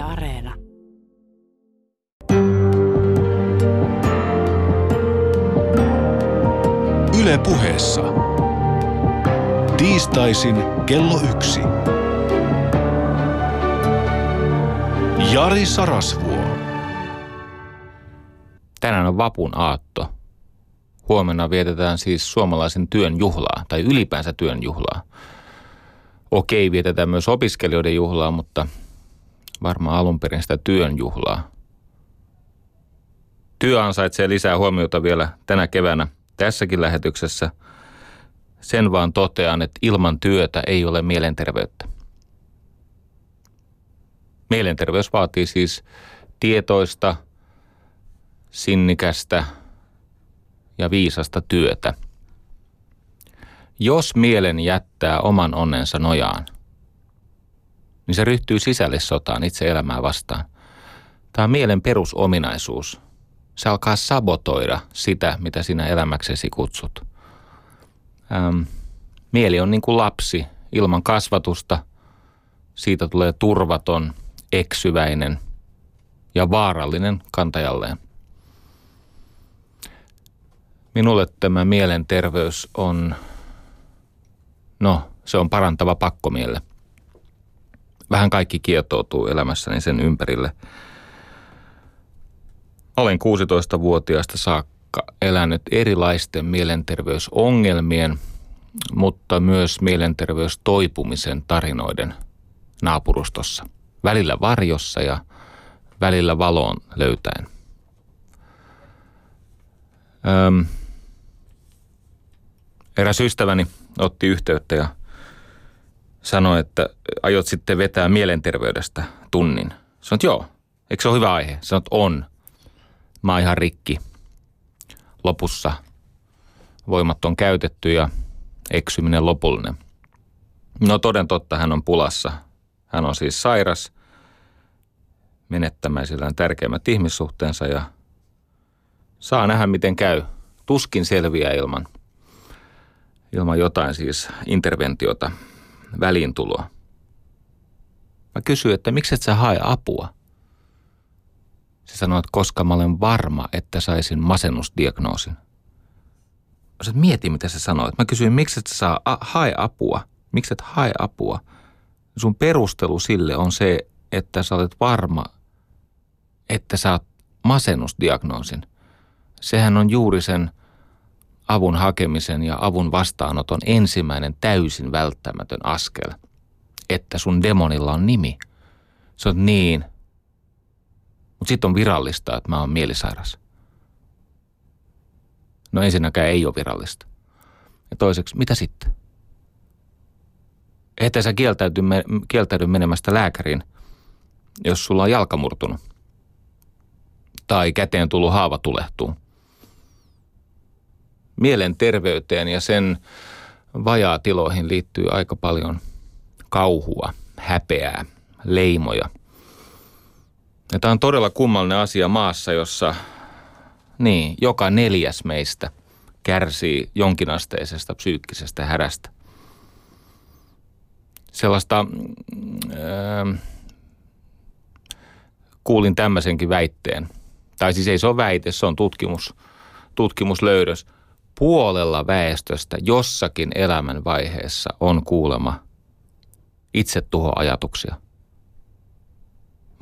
Yle Areena. Yle puheessa. Tiistaisin kello yksi. Jari Sarasvuo. Tänään on vapun aatto. Huomenna vietetään siis suomalaisen työn juhlaa, tai ylipäänsä työn juhlaa. Okei, vietetään myös opiskelijoiden juhlaa, mutta varmaan alun perin sitä työn juhlaa. Työ ansaitsee lisää huomiota vielä tänä keväänä tässäkin lähetyksessä. Sen vaan totean, että ilman työtä ei ole mielenterveyttä. Mielenterveys vaatii siis tietoista, sinnikästä ja viisasta työtä. Jos mielen jättää oman onnensa nojaan, niin se ryhtyy sisällissotaan itse elämää vastaan. Tämä on mielen perusominaisuus. Se alkaa sabotoida sitä, mitä sinä elämäksesi kutsut. Ähm, mieli on niin kuin lapsi ilman kasvatusta. Siitä tulee turvaton, eksyväinen ja vaarallinen kantajalleen. Minulle tämä mielenterveys on, no se on parantava pakkomielle. Vähän kaikki kietoutuu elämässäni sen ympärille. Olen 16-vuotiaasta saakka elänyt erilaisten mielenterveysongelmien, mutta myös mielenterveystoipumisen tarinoiden naapurustossa. Välillä varjossa ja välillä valoon löytäen. Öm, eräs ystäväni otti yhteyttä ja sanoi, että aiot sitten vetää mielenterveydestä tunnin. Sanoin, että joo, eikö se ole hyvä aihe? Sanoin, että on. Mä oon ihan rikki. Lopussa voimat on käytetty ja eksyminen lopullinen. No toden totta, hän on pulassa. Hän on siis sairas, menettämäisillään tärkeimmät ihmissuhteensa ja saa nähdä miten käy. Tuskin selviää ilman, ilman jotain siis interventiota, väliintuloa. Mä kysyin, että miksi et sä hae apua? Se sanoi, että koska mä olen varma, että saisin masennusdiagnoosin. Mä sanoin, mieti, mitä se sanoi. Mä kysyin, miksi et sä saa, a, hae apua? Miksi et hae apua? Sun perustelu sille on se, että sä olet varma, että saat masennusdiagnoosin. Sehän on juuri sen avun hakemisen ja avun vastaanoton ensimmäinen täysin välttämätön askel, että sun demonilla on nimi. Se on niin, mutta sitten on virallista, että mä oon mielisairas. No ensinnäkään ei ole virallista. Ja toiseksi, mitä sitten? Että sä kieltäydy, kieltäydy menemästä lääkäriin, jos sulla on jalka murtunut. Tai käteen tullut haava tulehtuu. Mielenterveyteen ja sen vajaatiloihin liittyy aika paljon kauhua, häpeää, leimoja – ja tämä on todella kummallinen asia maassa, jossa niin, joka neljäs meistä kärsii jonkinasteisesta psyykkisestä härästä. Sellaista, äh, kuulin tämmöisenkin väitteen, tai siis ei se ole väite, se on tutkimus, tutkimuslöydös. Puolella väestöstä jossakin elämän vaiheessa on kuulema itsetuhoajatuksia.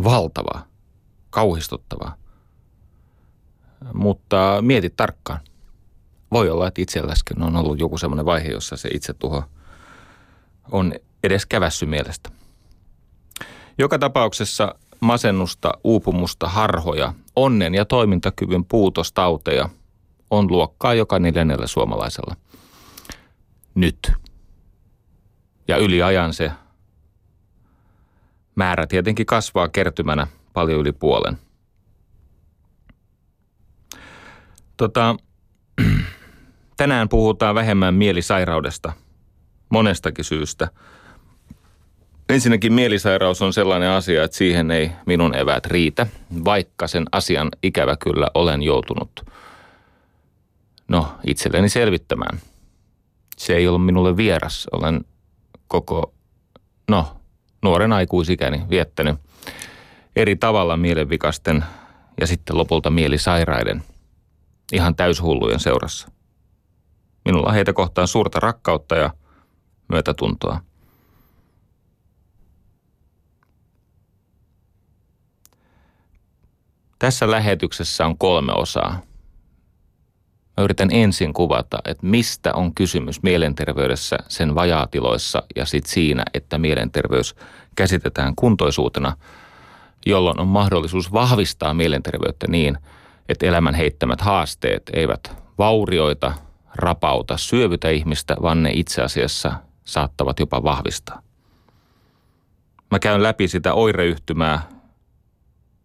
Valtavaa kauhistuttavaa. Mutta mieti tarkkaan. Voi olla, että itselläskin on ollut joku semmoinen vaihe, jossa se itsetuho on edes kävässy mielestä. Joka tapauksessa masennusta, uupumusta, harhoja, onnen ja toimintakyvyn puutostauteja on luokkaa joka neljännellä suomalaisella. Nyt. Ja yli ajan se määrä tietenkin kasvaa kertymänä paljon yli puolen. Tota, tänään puhutaan vähemmän mielisairaudesta monestakin syystä. Ensinnäkin mielisairaus on sellainen asia, että siihen ei minun eväät riitä, vaikka sen asian ikävä kyllä olen joutunut no, itselleni selvittämään. Se ei ollut minulle vieras. Olen koko, no, nuoren aikuisikäni viettänyt eri tavalla mielenvikasten ja sitten lopulta mielisairaiden, ihan täyshullujen seurassa. Minulla on heitä kohtaan suurta rakkautta ja myötätuntoa. Tässä lähetyksessä on kolme osaa. Mä yritän ensin kuvata, että mistä on kysymys mielenterveydessä, sen vajaatiloissa ja sitten siinä, että mielenterveys käsitetään kuntoisuutena, jolloin on mahdollisuus vahvistaa mielenterveyttä niin, että elämän heittämät haasteet eivät vaurioita, rapauta, syövytä ihmistä, vaan ne itse asiassa saattavat jopa vahvistaa. Mä käyn läpi sitä oireyhtymää,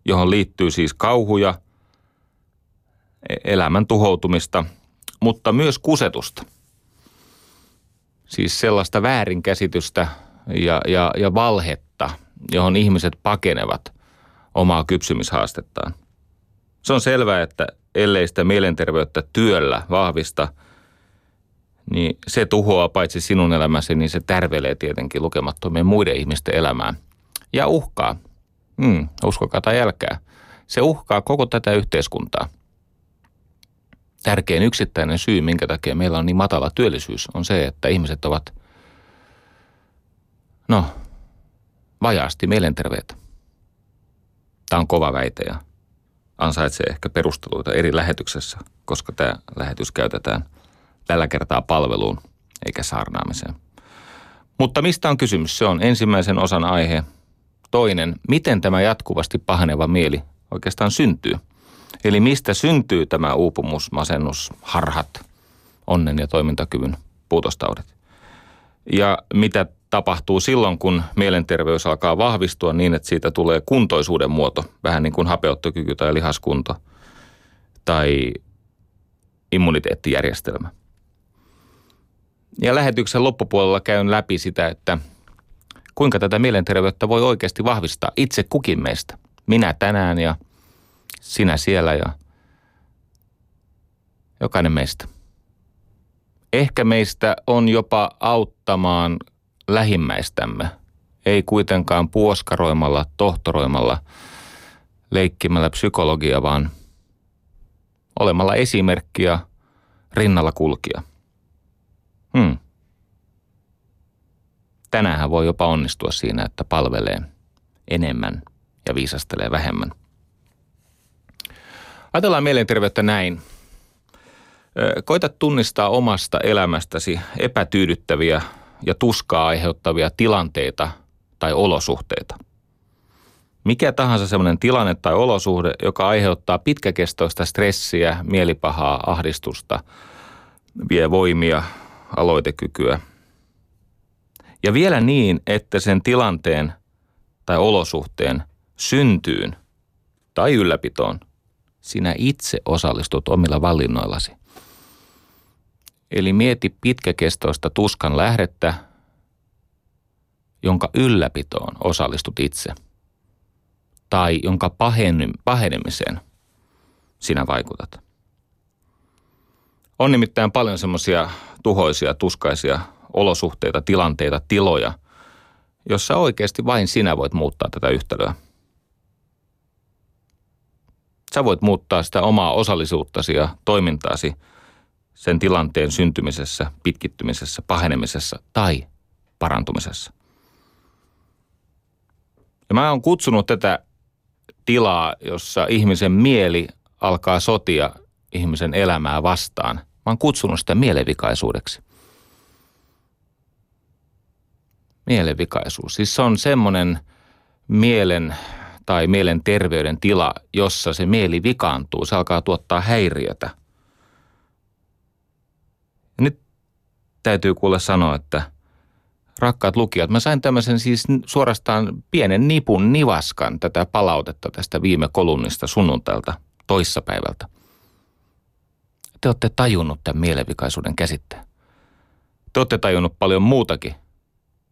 johon liittyy siis kauhuja, elämän tuhoutumista, mutta myös kusetusta. Siis sellaista väärinkäsitystä ja, ja, ja valhetta, johon ihmiset pakenevat omaa kypsymishaastettaan. Se on selvää, että ellei sitä mielenterveyttä työllä vahvista, niin se tuhoaa paitsi sinun elämäsi, niin se tärvelee tietenkin lukemattomien muiden ihmisten elämään. Ja uhkaa Mm, uskokaa tai älkää. Se uhkaa koko tätä yhteiskuntaa. Tärkein yksittäinen syy, minkä takia meillä on niin matala työllisyys, on se, että ihmiset ovat, no, vajaasti mielenterveitä. Tämä on kova väite ja ansaitsee ehkä perusteluita eri lähetyksessä, koska tämä lähetys käytetään tällä kertaa palveluun eikä saarnaamiseen. Mutta mistä on kysymys? Se on ensimmäisen osan aihe – toinen, miten tämä jatkuvasti paheneva mieli oikeastaan syntyy. Eli mistä syntyy tämä uupumus, masennus, harhat, onnen ja toimintakyvyn puutostaudet. Ja mitä tapahtuu silloin, kun mielenterveys alkaa vahvistua niin, että siitä tulee kuntoisuuden muoto, vähän niin kuin hapeuttokyky tai lihaskunto tai immuniteettijärjestelmä. Ja lähetyksen loppupuolella käyn läpi sitä, että – kuinka tätä mielenterveyttä voi oikeasti vahvistaa itse kukin meistä. Minä tänään ja sinä siellä ja jokainen meistä. Ehkä meistä on jopa auttamaan lähimmäistämme, ei kuitenkaan puoskaroimalla, tohtoroimalla, leikkimällä psykologia, vaan olemalla esimerkkiä rinnalla kulkia. Hmm tänään voi jopa onnistua siinä, että palvelee enemmän ja viisastelee vähemmän. Ajatellaan mielenterveyttä näin. Koita tunnistaa omasta elämästäsi epätyydyttäviä ja tuskaa aiheuttavia tilanteita tai olosuhteita. Mikä tahansa sellainen tilanne tai olosuhde, joka aiheuttaa pitkäkestoista stressiä, mielipahaa, ahdistusta, vie voimia, aloitekykyä – ja vielä niin, että sen tilanteen tai olosuhteen syntyyn tai ylläpitoon sinä itse osallistut omilla valinnoillasi. Eli mieti pitkäkestoista tuskan lähdettä, jonka ylläpitoon osallistut itse. Tai jonka pahenemiseen sinä vaikutat. On nimittäin paljon semmoisia tuhoisia, tuskaisia olosuhteita, tilanteita, tiloja, jossa oikeasti vain sinä voit muuttaa tätä yhtälöä. Sä voit muuttaa sitä omaa osallisuuttasi ja toimintaasi sen tilanteen syntymisessä, pitkittymisessä, pahenemisessa tai parantumisessa. Ja mä oon kutsunut tätä tilaa, jossa ihmisen mieli alkaa sotia ihmisen elämää vastaan. Mä oon kutsunut sitä mielenvikaisuudeksi – mielenvikaisuus. Siis se on semmoinen mielen tai mielenterveyden tila, jossa se mieli vikaantuu, se alkaa tuottaa häiriötä. Nyt täytyy kuulla sanoa, että rakkaat lukijat, mä sain tämmöisen siis suorastaan pienen nipun nivaskan tätä palautetta tästä viime kolumnista sunnuntailta toissapäivältä. Te olette tajunnut tämän mielenvikaisuuden käsitteen. Te olette tajunnut paljon muutakin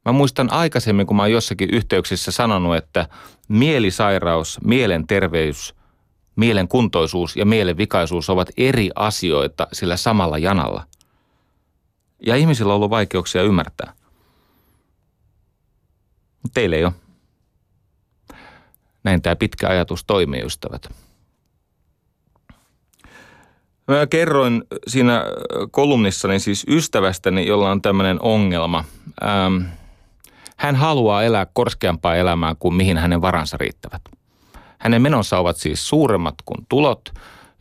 Mä muistan aikaisemmin, kun mä oon jossakin yhteyksissä sanonut, että mielisairaus, mielenterveys, mielenkuntoisuus ja mielenvikaisuus ovat eri asioita sillä samalla janalla. Ja ihmisillä on ollut vaikeuksia ymmärtää. Teille ei ole. Näin tämä pitkä ajatus toimii, ystävät. Mä kerroin siinä kolumnissani siis ystävästäni, jolla on tämmöinen ongelma. Ähm, hän haluaa elää korskeampaa elämää kuin mihin hänen varansa riittävät. Hänen menonsa ovat siis suuremmat kuin tulot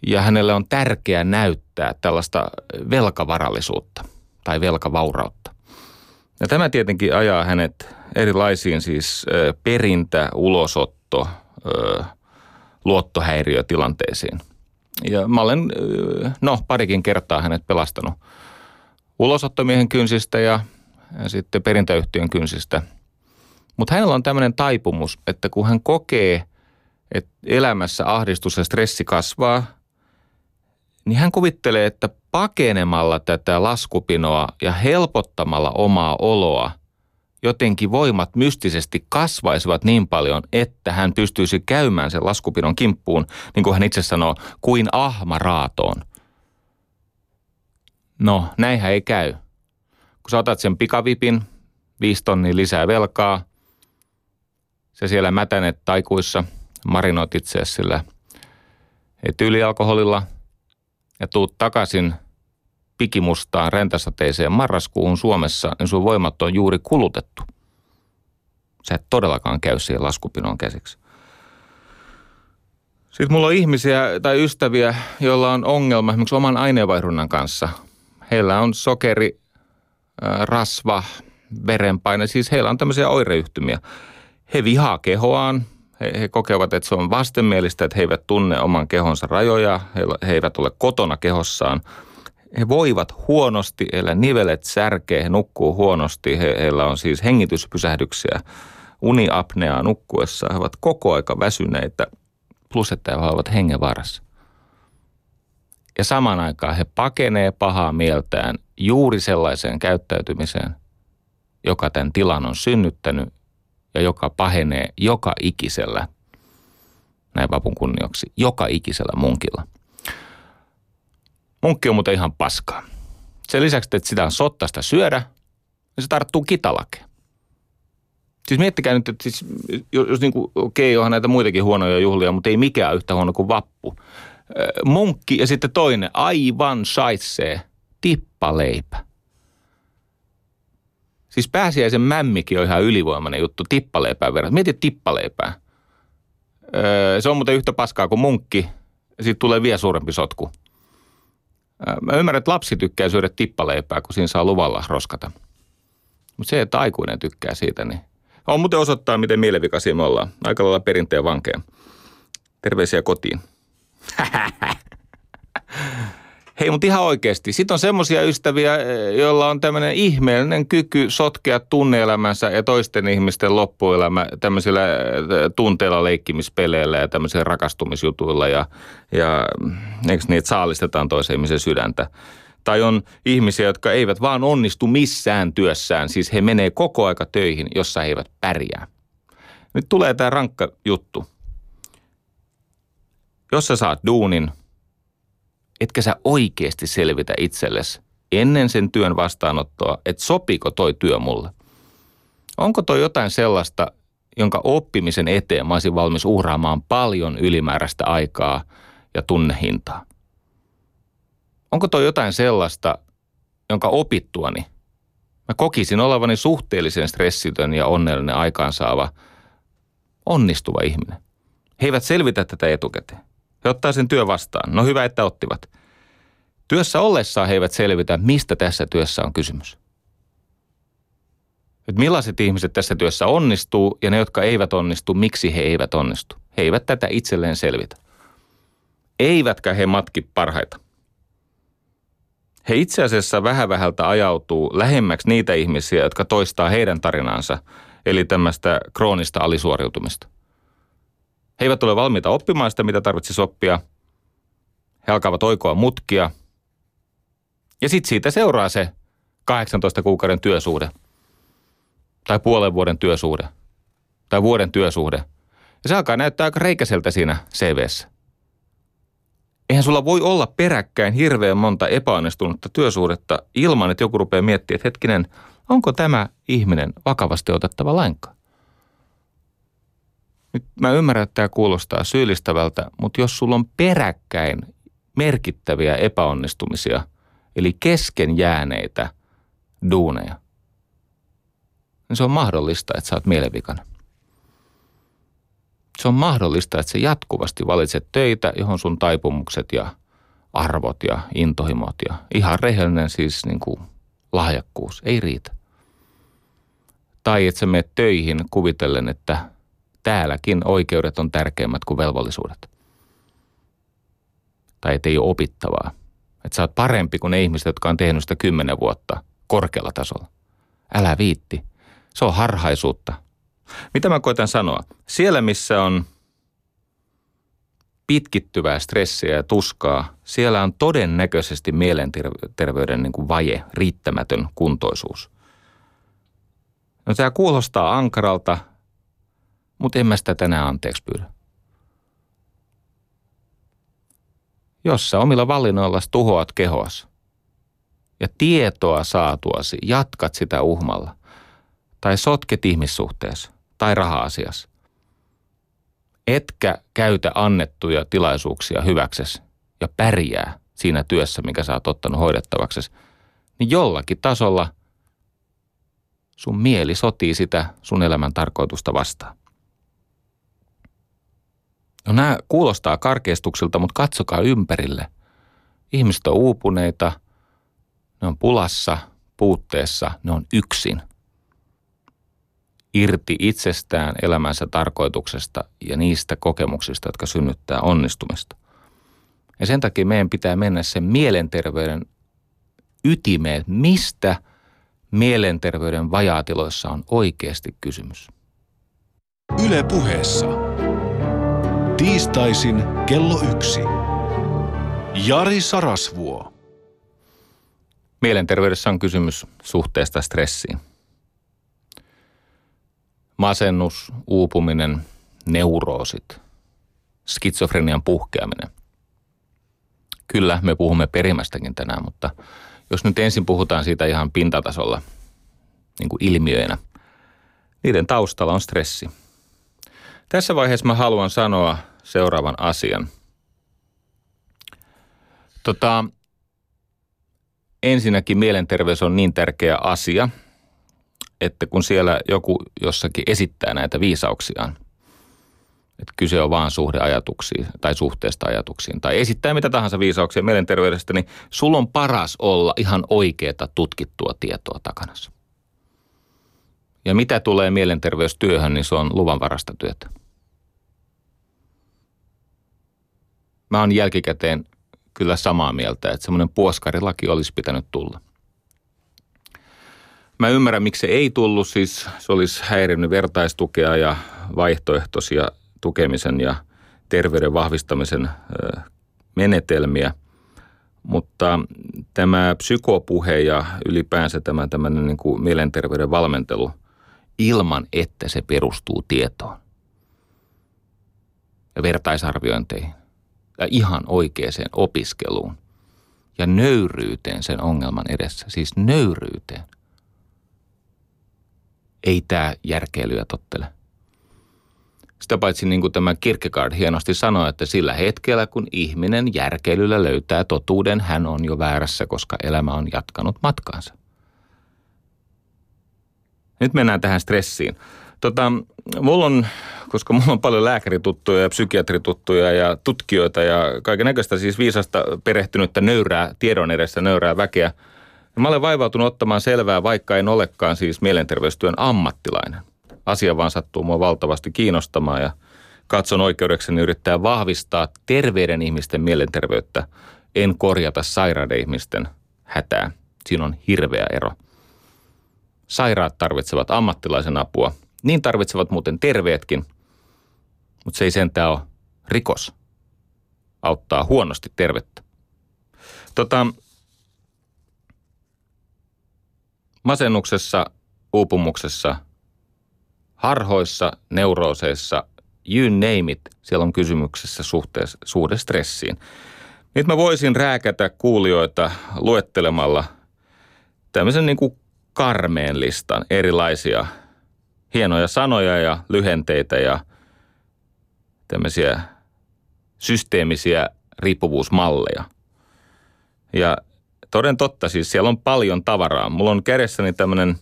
ja hänelle on tärkeää näyttää tällaista velkavarallisuutta tai velkavaurautta. Ja tämä tietenkin ajaa hänet erilaisiin siis perintä, ulosotto, luottohäiriötilanteisiin. Ja mä olen, no parikin kertaa hänet pelastanut ulosottomiehen kynsistä ja, sitten perintäyhtiön kynsistä. Mutta hänellä on tämmöinen taipumus, että kun hän kokee, että elämässä ahdistus ja stressi kasvaa, niin hän kuvittelee, että pakenemalla tätä laskupinoa ja helpottamalla omaa oloa – jotenkin voimat mystisesti kasvaisivat niin paljon, että hän pystyisi käymään sen laskupinon kimppuun, niin kuin hän itse sanoo, kuin ahma raatoon. No, näinhän ei käy. Kun sä otat sen pikavipin, viisi tonnia lisää velkaa, se siellä mätänet taikuissa, marinoit itseäsi sillä tyylialkoholilla ja tuut takaisin – pikimustaan rentasateiseen marraskuun Suomessa, niin sun voimat on juuri kulutettu. Sä et todellakaan käy siihen laskupinoon käsiksi. Sitten mulla on ihmisiä tai ystäviä, joilla on ongelma esimerkiksi oman aineenvaihdunnan kanssa. Heillä on sokeri, rasva, verenpaine, siis heillä on tämmöisiä oireyhtymiä. He vihaa kehoaan, he, he kokevat, että se on vastenmielistä, että he eivät tunne oman kehonsa rajoja, he, he eivät ole kotona kehossaan – he voivat huonosti, heillä nivelet särkee, he nukkuu huonosti, he, heillä on siis hengityspysähdyksiä, uniapneaa nukkuessa, he ovat koko aika väsyneitä, plus että he ovat hengenvaarassa. Ja samaan aikaan he pakenee pahaa mieltään juuri sellaiseen käyttäytymiseen, joka tämän tilan on synnyttänyt ja joka pahenee joka ikisellä, näin vapun kunnioksi, joka ikisellä munkilla – Munkki on muuten ihan paskaa. Sen lisäksi, että sitä on sottasta syödä, niin se tarttuu kitalakeen. Siis miettikää nyt, että siis, jos niin kuin, okei, onhan näitä muitakin huonoja juhlia, mutta ei mikään yhtä huono kuin vappu. Munkki ja sitten toinen, aivan saitsee, tippaleipä. Siis pääsiäisen mämmikin on ihan ylivoimainen juttu tippaleipään verran. Mieti tippaleipää. Se on muuten yhtä paskaa kuin munkki. Siitä tulee vielä suurempi sotku. Mä ymmärrän, että lapsi tykkää syödä tippaleipää, kun siinä saa luvalla roskata. Mutta se, että aikuinen tykkää siitä, niin on muuten osoittaa, miten mielenvikaisia me ollaan. Aika lailla perinteen vankeja. Terveisiä kotiin. Hei, mutta ihan oikeasti. Sitten on semmoisia ystäviä, eh, joilla on tämmöinen ihmeellinen kyky sotkea tunneelämänsä ja toisten ihmisten loppuelämä tämmöisillä eh, tunteilla leikkimispeleillä ja tämmöisillä rakastumisjutuilla ja, ja eikö niitä saalistetaan toisen ihmisen sydäntä. Tai on ihmisiä, jotka eivät vaan onnistu missään työssään, siis he menee koko aika töihin, jossa he eivät pärjää. Nyt tulee tämä rankka juttu. Jos sä saat duunin – etkä sä oikeasti selvitä itsellesi ennen sen työn vastaanottoa, että sopiko toi työ mulle. Onko toi jotain sellaista, jonka oppimisen eteen mä olisin valmis uhraamaan paljon ylimääräistä aikaa ja tunnehintaa? Onko toi jotain sellaista, jonka opittuani mä kokisin olevani suhteellisen stressitön ja onnellinen aikaansaava, onnistuva ihminen? He eivät selvitä tätä etukäteen. He ottaa sen työ vastaan. No hyvä, että ottivat. Työssä ollessaan he eivät selvitä, mistä tässä työssä on kysymys. Et millaiset ihmiset tässä työssä onnistuu ja ne, jotka eivät onnistu, miksi he eivät onnistu. He eivät tätä itselleen selvitä. Eivätkä he matki parhaita. He itse asiassa vähän vähältä ajautuu lähemmäksi niitä ihmisiä, jotka toistaa heidän tarinansa, eli tämmöistä kroonista alisuoriutumista – he eivät ole valmiita oppimaan sitä, mitä tarvitsisi oppia. He alkavat oikoa mutkia. Ja sitten siitä seuraa se 18 kuukauden työsuhde. Tai puolen vuoden työsuhde. Tai vuoden työsuhde. Ja se alkaa näyttää aika reikäseltä siinä CVssä. Eihän sulla voi olla peräkkäin hirveän monta epäonnistunutta työsuhdetta ilman, että joku rupeaa miettimään, että hetkinen, onko tämä ihminen vakavasti otettava lainkaan? Nyt mä ymmärrän, että tämä kuulostaa syyllistävältä, mutta jos sulla on peräkkäin merkittäviä epäonnistumisia, eli kesken jääneitä duuneja, niin se on mahdollista, että sä oot mielenvikana. Se on mahdollista, että sä jatkuvasti valitset töitä, johon sun taipumukset ja arvot ja intohimot ja ihan rehellinen siis niin kuin lahjakkuus ei riitä. Tai että sä menet töihin kuvitellen, että täälläkin oikeudet on tärkeimmät kuin velvollisuudet. Tai että ei ole opittavaa. Että sä oot parempi kuin ne ihmiset, jotka on tehnyt sitä kymmenen vuotta korkealla tasolla. Älä viitti. Se on harhaisuutta. Mitä mä koitan sanoa? Siellä, missä on pitkittyvää stressiä ja tuskaa, siellä on todennäköisesti mielenterveyden niin kuin vaje, riittämätön kuntoisuus. No tämä kuulostaa ankaralta, mutta en mä sitä tänään anteeksi pyydä. Jos sä omilla valinnoillasi tuhoat kehoas ja tietoa saatuasi jatkat sitä uhmalla tai sotket ihmissuhteessa tai raha-asiassa, etkä käytä annettuja tilaisuuksia hyväksesi ja pärjää siinä työssä, mikä sä oot ottanut hoidettavaksi, niin jollakin tasolla sun mieli sotii sitä sun elämän tarkoitusta vastaan. No nämä kuulostaa karkeistuksilta, mutta katsokaa ympärille. Ihmiset on uupuneita, ne on pulassa, puutteessa, ne on yksin. Irti itsestään, elämänsä tarkoituksesta ja niistä kokemuksista, jotka synnyttää onnistumista. Ja sen takia meidän pitää mennä sen mielenterveyden ytimeen, mistä mielenterveyden vajaatiloissa on oikeasti kysymys. Yle puheessa. Tiistaisin kello yksi. Jari Sarasvuo. Mielenterveydessä on kysymys suhteesta stressiin. Masennus, uupuminen, neuroosit, skitsofrenian puhkeaminen. Kyllä, me puhumme perimästäkin tänään, mutta jos nyt ensin puhutaan siitä ihan pintatasolla, niin kuin ilmiöinä, niiden taustalla on stressi. Tässä vaiheessa mä haluan sanoa seuraavan asian. Tota, ensinnäkin mielenterveys on niin tärkeä asia, että kun siellä joku jossakin esittää näitä viisauksiaan, että kyse on vaan suhdeajatuksiin tai suhteesta ajatuksiin, tai esittää mitä tahansa viisauksia mielenterveydestä, niin sulla on paras olla ihan oikeaa tutkittua tietoa takana. Ja mitä tulee mielenterveystyöhön, niin se on luvanvarasta työtä. Mä oon jälkikäteen kyllä samaa mieltä, että semmoinen puoskarilaki olisi pitänyt tulla. Mä ymmärrän, miksi se ei tullut, siis se olisi häirinnyt vertaistukea ja vaihtoehtoisia tukemisen ja terveyden vahvistamisen menetelmiä. Mutta tämä psykopuhe ja ylipäänsä tämä tämmöinen niin kuin mielenterveyden valmentelu ilman, että se perustuu tietoon ja vertaisarviointeihin ja ihan oikeaan opiskeluun ja nöyryyteen sen ongelman edessä, siis nöyryyteen. Ei tämä järkeilyä tottele. Sitä paitsi niin kuin tämä Kierkegaard hienosti sanoi, että sillä hetkellä kun ihminen järkeilyllä löytää totuuden, hän on jo väärässä, koska elämä on jatkanut matkaansa. Nyt mennään tähän stressiin. Tota, mulla on, koska mulla on paljon lääkärituttuja ja psykiatrituttuja ja tutkijoita ja kaiken näköistä siis viisasta perehtynyttä nöyrää, tiedon edessä nöyrää väkeä. Ja mä olen vaivautunut ottamaan selvää, vaikka en olekaan siis mielenterveystyön ammattilainen. Asia vaan sattuu mua valtavasti kiinnostamaan ja katson oikeudekseni yrittää vahvistaa terveiden ihmisten mielenterveyttä, en korjata sairaiden ihmisten hätää. Siinä on hirveä ero. Sairaat tarvitsevat ammattilaisen apua. Niin tarvitsevat muuten terveetkin, mutta se ei sentään ole rikos. Auttaa huonosti tervettä. Tota, masennuksessa, uupumuksessa, harhoissa, neurooseissa, you name it, siellä on kysymyksessä suhteessa, suhde stressiin. Nyt mä voisin rääkätä kuulijoita luettelemalla tämmöisen niin kuin karmeen listan erilaisia hienoja sanoja ja lyhenteitä ja tämmöisiä systeemisiä riippuvuusmalleja. Ja toden totta, siis siellä on paljon tavaraa. Mulla on kädessäni tämmöinen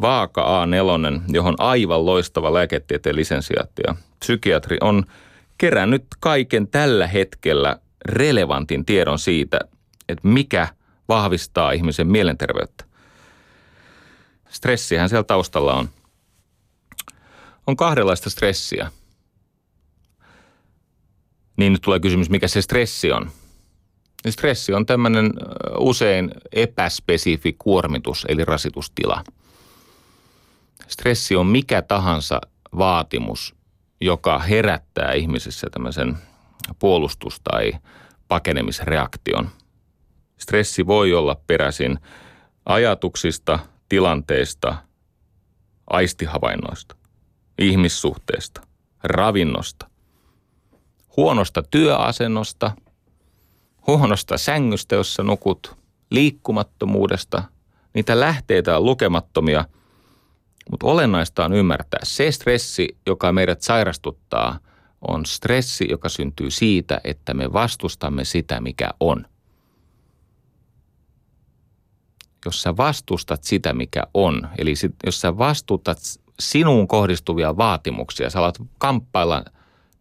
Vaaka A4, johon aivan loistava lääketieteen lisensiaatti ja psykiatri on kerännyt kaiken tällä hetkellä relevantin tiedon siitä, että mikä vahvistaa ihmisen mielenterveyttä. Stressihän siellä taustalla on. On kahdenlaista stressiä. Niin nyt tulee kysymys, mikä se stressi on. Stressi on tämmöinen usein epäspesifi kuormitus, eli rasitustila. Stressi on mikä tahansa vaatimus, joka herättää ihmisessä tämmöisen puolustus- tai pakenemisreaktion. Stressi voi olla peräisin ajatuksista, tilanteista, aistihavainnoista, ihmissuhteista, ravinnosta, huonosta työasennosta, huonosta sängystä, jossa nukut, liikkumattomuudesta. Niitä lähteitä on lukemattomia, mutta olennaista on ymmärtää, se stressi, joka meidät sairastuttaa, on stressi, joka syntyy siitä, että me vastustamme sitä, mikä on. Jos sä vastustat sitä, mikä on, eli sit, jos sä vastustat sinuun kohdistuvia vaatimuksia, sä alat kamppailla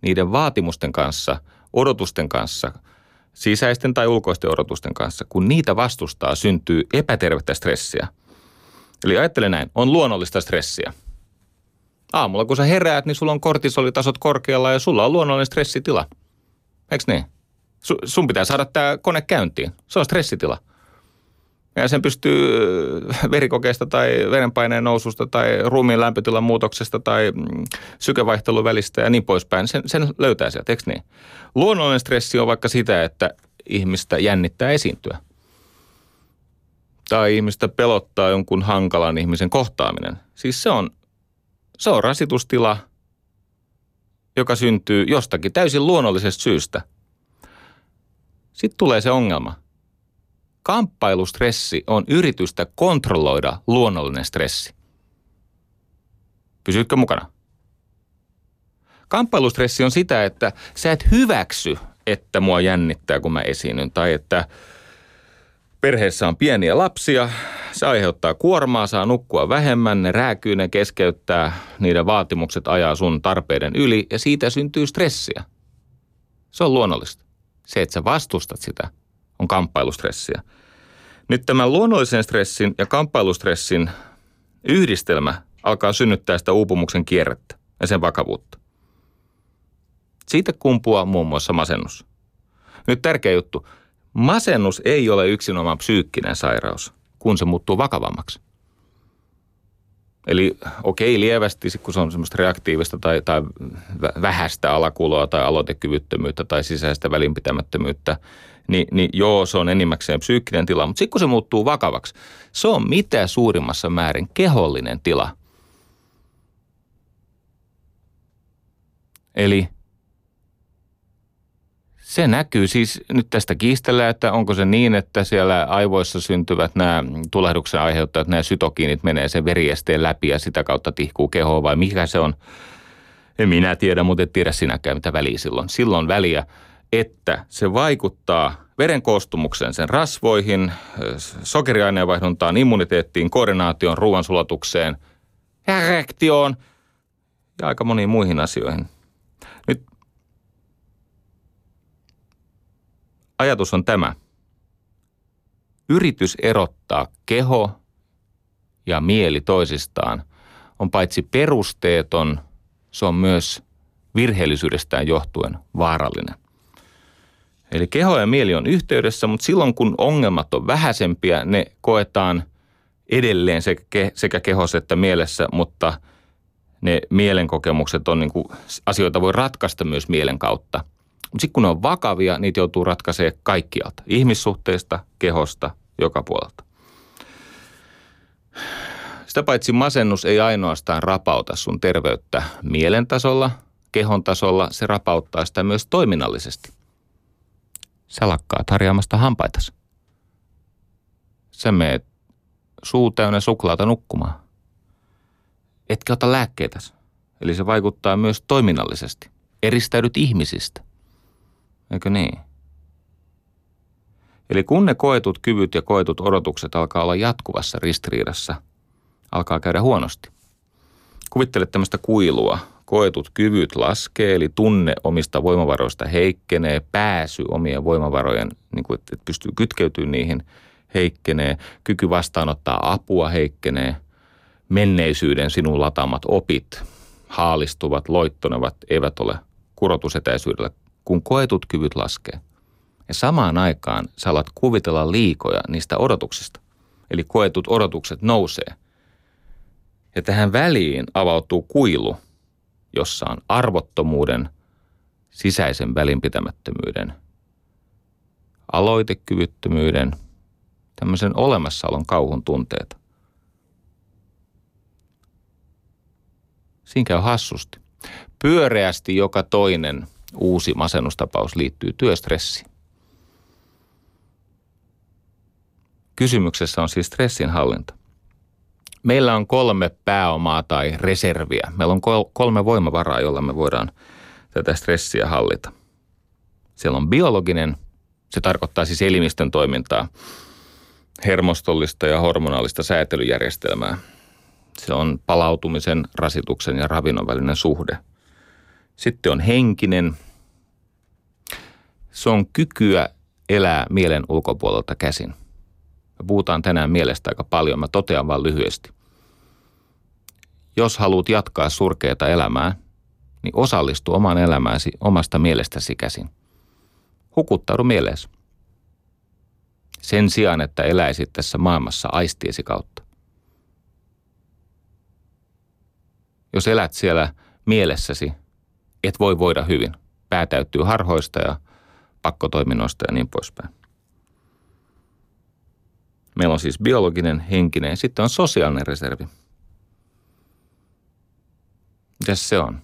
niiden vaatimusten kanssa, odotusten kanssa, sisäisten tai ulkoisten odotusten kanssa, kun niitä vastustaa, syntyy epätervettä stressiä. Eli ajattele näin, on luonnollista stressiä. Aamulla kun sä heräät, niin sulla on kortisolitasot korkealla ja sulla on luonnollinen stressitila. Eikö niin? sun pitää saada tämä kone käyntiin. Se on stressitila – ja sen pystyy äh, verikokeesta tai verenpaineen noususta tai ruumiin lämpötilan muutoksesta tai mm, sykevaihtelun välistä ja niin poispäin. Sen, sen löytää sieltä, eikö niin? Luonnollinen stressi on vaikka sitä, että ihmistä jännittää esiintyä. Tai ihmistä pelottaa jonkun hankalan ihmisen kohtaaminen. Siis se on, se on rasitustila, joka syntyy jostakin täysin luonnollisesta syystä. Sitten tulee se ongelma – Kamppailustressi on yritystä kontrolloida luonnollinen stressi. Pysytkö mukana? Kamppailustressi on sitä, että sä et hyväksy, että mua jännittää, kun mä esiinnyn, tai että perheessä on pieniä lapsia, se aiheuttaa kuormaa, saa nukkua vähemmän, ne rääkyy, ne keskeyttää, niiden vaatimukset ajaa sun tarpeiden yli ja siitä syntyy stressiä. Se on luonnollista. Se, että sä vastustat sitä, on kamppailustressiä. Nyt tämän luonnollisen stressin ja kamppailustressin yhdistelmä alkaa synnyttää sitä uupumuksen kierrettä ja sen vakavuutta. Siitä kumpuaa muun muassa masennus. Nyt tärkeä juttu. Masennus ei ole yksinomaan psyykkinen sairaus, kun se muuttuu vakavammaksi. Eli okei, lievästi, kun se on semmoista reaktiivista tai, tai vähäistä alakuloa tai aloitekyvyttömyyttä tai sisäistä välinpitämättömyyttä, niin, niin joo, se on enimmäkseen psyykkinen tila. Mutta sitten kun se muuttuu vakavaksi, se on mitä suurimmassa määrin kehollinen tila. Eli se näkyy siis, nyt tästä kiistellään, että onko se niin, että siellä aivoissa syntyvät nämä tulehduksen aiheuttajat, nämä sytokiinit menee sen veriesteen läpi ja sitä kautta tihkuu kehoa vai mikä se on. En minä tiedä, mutta et tiedä sinäkään mitä väliä silloin. Silloin väliä, että se vaikuttaa veren koostumukseen, sen rasvoihin, sokeriaineenvaihduntaan, immuniteettiin, koordinaation, ruoansulatukseen, erektioon ja aika moniin muihin asioihin. Nyt ajatus on tämä. Yritys erottaa keho ja mieli toisistaan on paitsi perusteeton, se on myös virheellisyydestään johtuen vaarallinen. Eli keho ja mieli on yhteydessä, mutta silloin kun ongelmat on vähäisempiä, ne koetaan edelleen sekä kehossa että mielessä, mutta ne mielenkokemukset on niin kuin, asioita voi ratkaista myös mielen kautta. Mutta sitten kun ne on vakavia, niitä joutuu ratkaisemaan kaikkialta. Ihmissuhteista, kehosta, joka puolelta. Sitä paitsi masennus ei ainoastaan rapauta sun terveyttä mielen tasolla, kehon tasolla, se rapauttaa sitä myös toiminnallisesti – sä lakkaat harjaamasta hampaitas. Sä meet suu täynnä suklaata nukkumaan. Etkä ota lääkkeitä. Eli se vaikuttaa myös toiminnallisesti. eristäydyt ihmisistä. Eikö niin? Eli kun ne koetut kyvyt ja koetut odotukset alkaa olla jatkuvassa ristiriidassa, alkaa käydä huonosti. Kuvittele tämmöistä kuilua. Koetut kyvyt laskee, eli tunne omista voimavaroista heikkenee, pääsy omien voimavarojen, niin kuin, että pystyy kytkeytymään niihin, heikkenee, kyky vastaanottaa apua heikkenee, menneisyyden sinun lataamat opit haalistuvat, loittonevat, eivät ole kurotusetäisyydellä, kun koetut kyvyt laskee. Ja samaan aikaan sä alat kuvitella liikoja niistä odotuksista. Eli koetut odotukset nousee. Ja tähän väliin avautuu kuilu, jossa on arvottomuuden, sisäisen välinpitämättömyyden, aloitekyvyttömyyden, tämmöisen olemassaolon kauhun tunteet. Siinä käy hassusti. Pyöreästi joka toinen uusi masennustapaus liittyy työstressiin. Kysymyksessä on siis stressin hallinta. Meillä on kolme pääomaa tai reserviä. Meillä on kolme voimavaraa, jolla me voidaan tätä stressiä hallita. Siellä on biologinen, se tarkoittaa siis elimistön toimintaa, hermostollista ja hormonaalista säätelyjärjestelmää. Se on palautumisen, rasituksen ja ravinnon välinen suhde. Sitten on henkinen. Se on kykyä elää mielen ulkopuolelta käsin – me puhutaan tänään mielestä aika paljon, mä totean vain lyhyesti. Jos haluat jatkaa surkeata elämää, niin osallistu omaan elämääsi omasta mielestäsi käsin. Hukuttaudu mieleesi. Sen sijaan, että eläisit tässä maailmassa aistiesi kautta. Jos elät siellä mielessäsi, et voi voida hyvin. Pää täyttyy harhoista ja pakkotoiminnoista ja niin poispäin. Meillä on siis biologinen, henkinen ja sitten on sosiaalinen reservi. Mitäs se on?